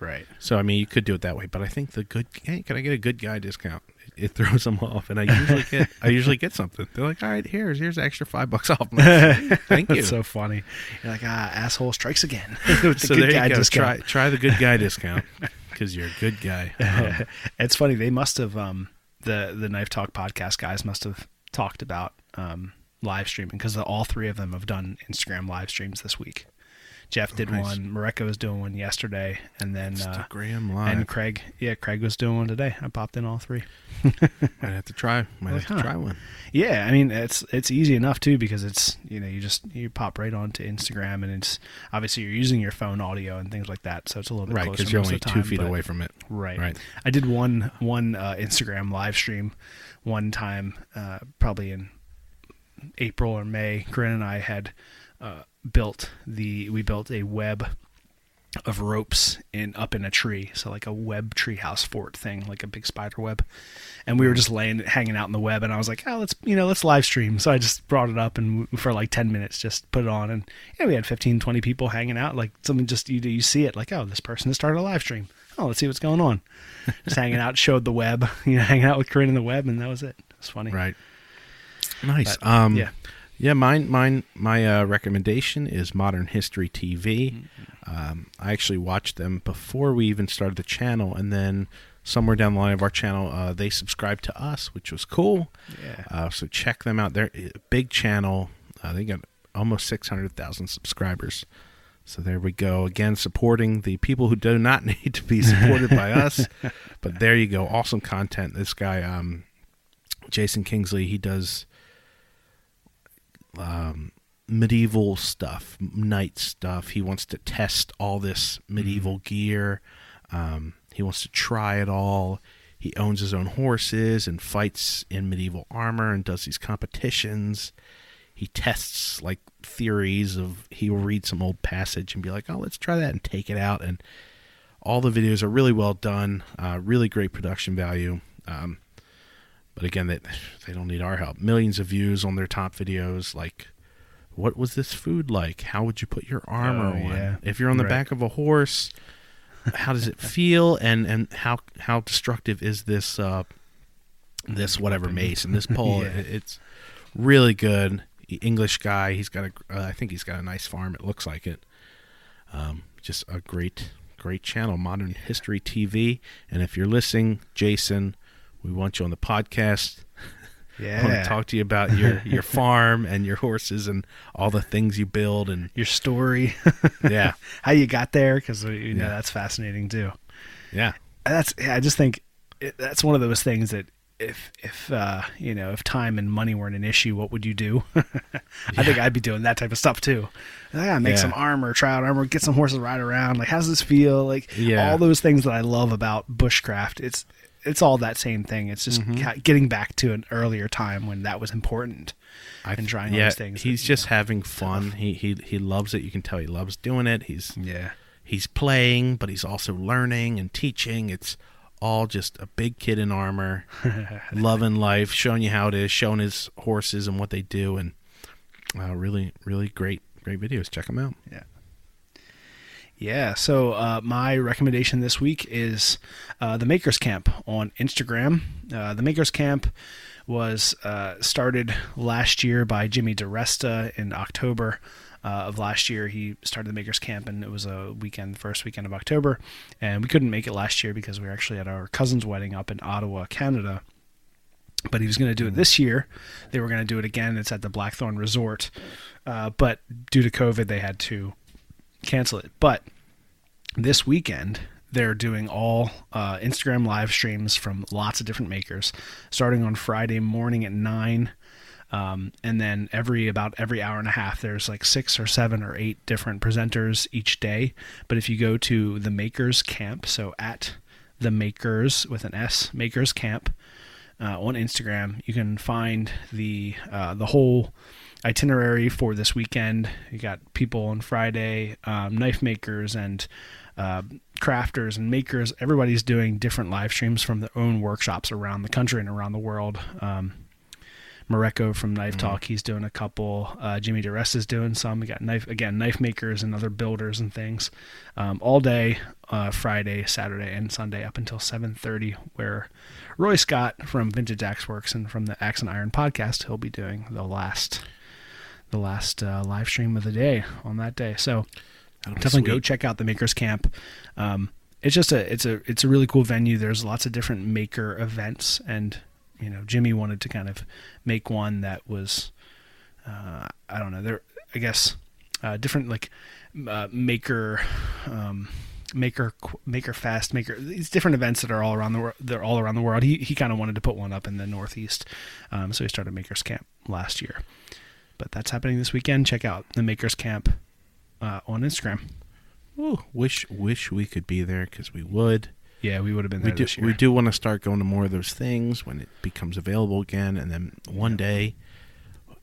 right. So I mean, you could do it that way, but I think the good hey, can I get a good guy discount? It, throws them off, and I usually get I usually get something. They're like, all right, here's here's extra five bucks off. Like, Thank you. That's so funny. You're like, ah, asshole strikes again. The so good there guy you go. discount. Try try the good guy discount because you're a good guy. Um, it's funny they must have um the the knife talk podcast guys must have talked about um live streaming because all three of them have done instagram live streams this week jeff did Nice. one Mareko was doing one yesterday and then uh, Instagram live. and craig yeah craig was doing one today i popped in all three Might have to try. Might Like, have to huh. try one. yeah i mean it's it's easy enough too because it's you know you just you pop right onto instagram and it's obviously you're using your phone audio and things like that so it's a little bit Right, because you're only the two feet but- away from it. Right. Right. I did one one uh, Instagram live stream one time, uh, probably in April or May. Corinne and I had uh, built the we built a web of ropes in up in a tree, so like a web treehouse fort thing, like a big spider web. And we were just laying, hanging out in the web, and I was like, "Oh, let's you know, let's live stream." So I just brought it up and for like ten minutes, just put it on, and yeah, we had 15, 20 people hanging out. Like something just you you see it, like, "Oh, this person has started a live stream." Oh, let's see what's going on. Just hanging out, showed the web, you know, hanging out with Corinne in the web, and that was it. It's funny, Right. Nice. But, um, yeah. Yeah, mine, mine, my uh, recommendation is Modern History TV. Um, I actually watched them before we even started the channel, and then somewhere down the line of our channel, uh, they subscribed to us, which was cool. Yeah. Uh, so check them out. They're a big channel. Uh, they got almost six hundred thousand subscribers. So there we go. Again, supporting the people who do not need to be supported by us. But there you go. Awesome content. This guy, um, Jason Kingsley, he does um, medieval stuff, knight stuff. He wants to test all this medieval gear. Um, he wants to try it all. He owns his own horses and fights in medieval armor and does these competitions. He tests like theories of he will read some old passage and be like, "Oh, let's try that and take it out." And all the videos are really well done, uh, really great production value. Um, but again, they they don't need our help. Millions of views on their top videos. Like, what was this food like? How would you put your armor Oh, on? yeah. If you're on the Right. back of a horse, how does it feel? And and how how destructive is this uh, this whatever mace and this pole? Yeah. It- it's really good. English guy. He's got a. Uh, I think he's got a nice farm. It looks like it. Um, just a great great channel, Modern History TV. And if you're listening, Jason, we want you on the podcast. Yeah. I want to talk to you about your your farm and your horses and all the things you build and Your story, yeah, how you got there, because you know Yeah. that's fascinating too. yeah, that's yeah, I just think it, that's one of those things that if if uh, you know if time and money weren't an issue, what would you do? I think I'd be doing that type of stuff too. I gotta make Yeah. some armor, try out armor, get some horses ride around. Like, how's this feel? Like, all those things that I love about bushcraft. It's it's all that same thing. It's just Mm-hmm. ca- getting back to an earlier time when that was important. and trying all yeah, these things. he's that- just having fun. He he he loves it. You can tell he loves doing it. He's yeah. he's playing, but he's also learning and teaching. It's all just a big kid in armor, loving life, showing you how it is, showing his horses and what they do, and uh, really, really great, great videos. Check them out. Yeah, so uh, my recommendation this week is uh, the Makers Camp on Instagram. Uh, the Makers Camp was uh, started last year by Jimmy DeResta in October uh, of last year. He started the Makers Camp, and it was a weekend, first weekend of October. And we couldn't make it last year because we were actually at our cousin's wedding up in Ottawa, Canada but he was going to do it this year. They were going to do it again. It's at the Blackthorne Resort, uh, but due to COVID, they had to cancel it. But this weekend, they're doing all uh, Instagram live streams from lots of different makers, starting on Friday morning at nine. Um, and then every about every hour and a half, there's like six or seven or eight different presenters each day. But if you go to the Makers Camp, so at the Makers with an S, Makers Camp, uh, on Instagram. You can find the uh, the whole itinerary for this weekend. You got people on Friday, um, knife makers and uh, crafters and makers. Everybody's doing different live streams from their own workshops around the country and around the world. Um, Mareko from Knife Talk, he's doing a couple. Uh, Jimmy DeResta is doing some. We got knife again, knife makers and other builders and things, um, all day, uh, Friday, Saturday, and Sunday up until 7:30. Where Roy Scott from Vintage Axe Works and from the Axe and Iron podcast, he'll be doing the last, the last uh, live stream of the day on that day. So definitely go check out the Makers Camp. Um, it's just a it's a it's a really cool venue. There's lots of different maker events, and you know Jimmy wanted to kind of make one that was uh, I don't know there I guess uh, different like uh, maker. Um, Maker, Maker Fest, Maker. These different events that are all around the world. They're all around the world. He he kind of wanted to put one up in the Northeast, um, so he started Makers Camp last year. But that's happening this weekend. Check out the Makers Camp uh, on Instagram. Ooh, wish wish we could be there because we would. Yeah, we would have been We there do this year. we do want to start going to more of those things when it becomes available again, and then one day,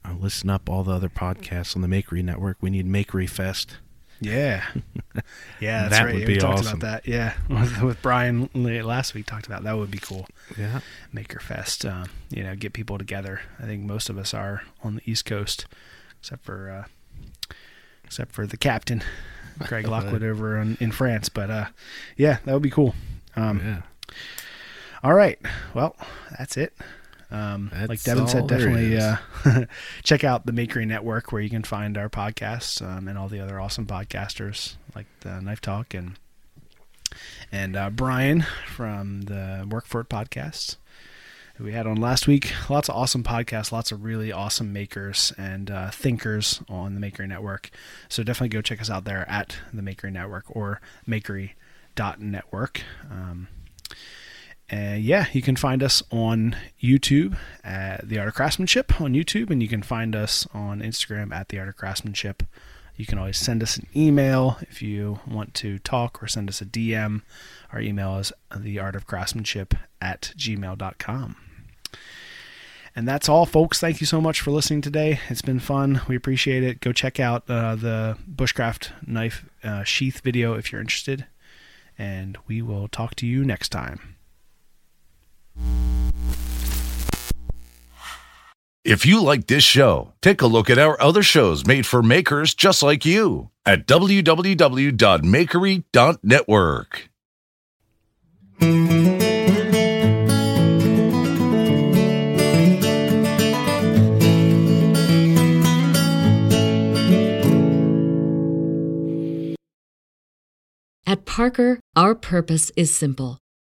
I'll listen up all the other podcasts on the Makery Network. We need Makery Fest. Yeah, yeah, that's That right. would be we talked awesome. about that. Yeah, with, with Brian last week talked about that would be cool. Yeah, Maker Fest, uh, you know, get people together. I think most of us are on the East Coast, except for uh, except for the captain, Greg Lockwood over in, in France. But uh, yeah, that would be cool. Um, yeah. All right. Well, that's it. Um, like Devon said, definitely uh, check out the Makery Network where you can find our podcasts um, and all the other awesome podcasters like the Knife Talk and and uh, Brian from the Work for It podcast who we had on last week. Lots of awesome podcasts, lots of really awesome makers and uh, thinkers on the Makery Network. So definitely go check us out there at the Makery Network or Makery.network. Um, and yeah, you can find us on YouTube at The Art of Craftsmanship on YouTube, and you can find us on Instagram at The Art of Craftsmanship. You can always send us an email if you want to talk or send us a DM. Our email is theartofcraftsmanship at gmail.com. And that's all, folks. Thank you so much for listening today. It's been fun. We appreciate it. Go check out uh, the Bushcraft knife uh, sheath video if you're interested. And we will talk to you next time. If you like this show, take a look at our other shows made for makers just like you at www.makery.network. At Parker, our purpose is simple.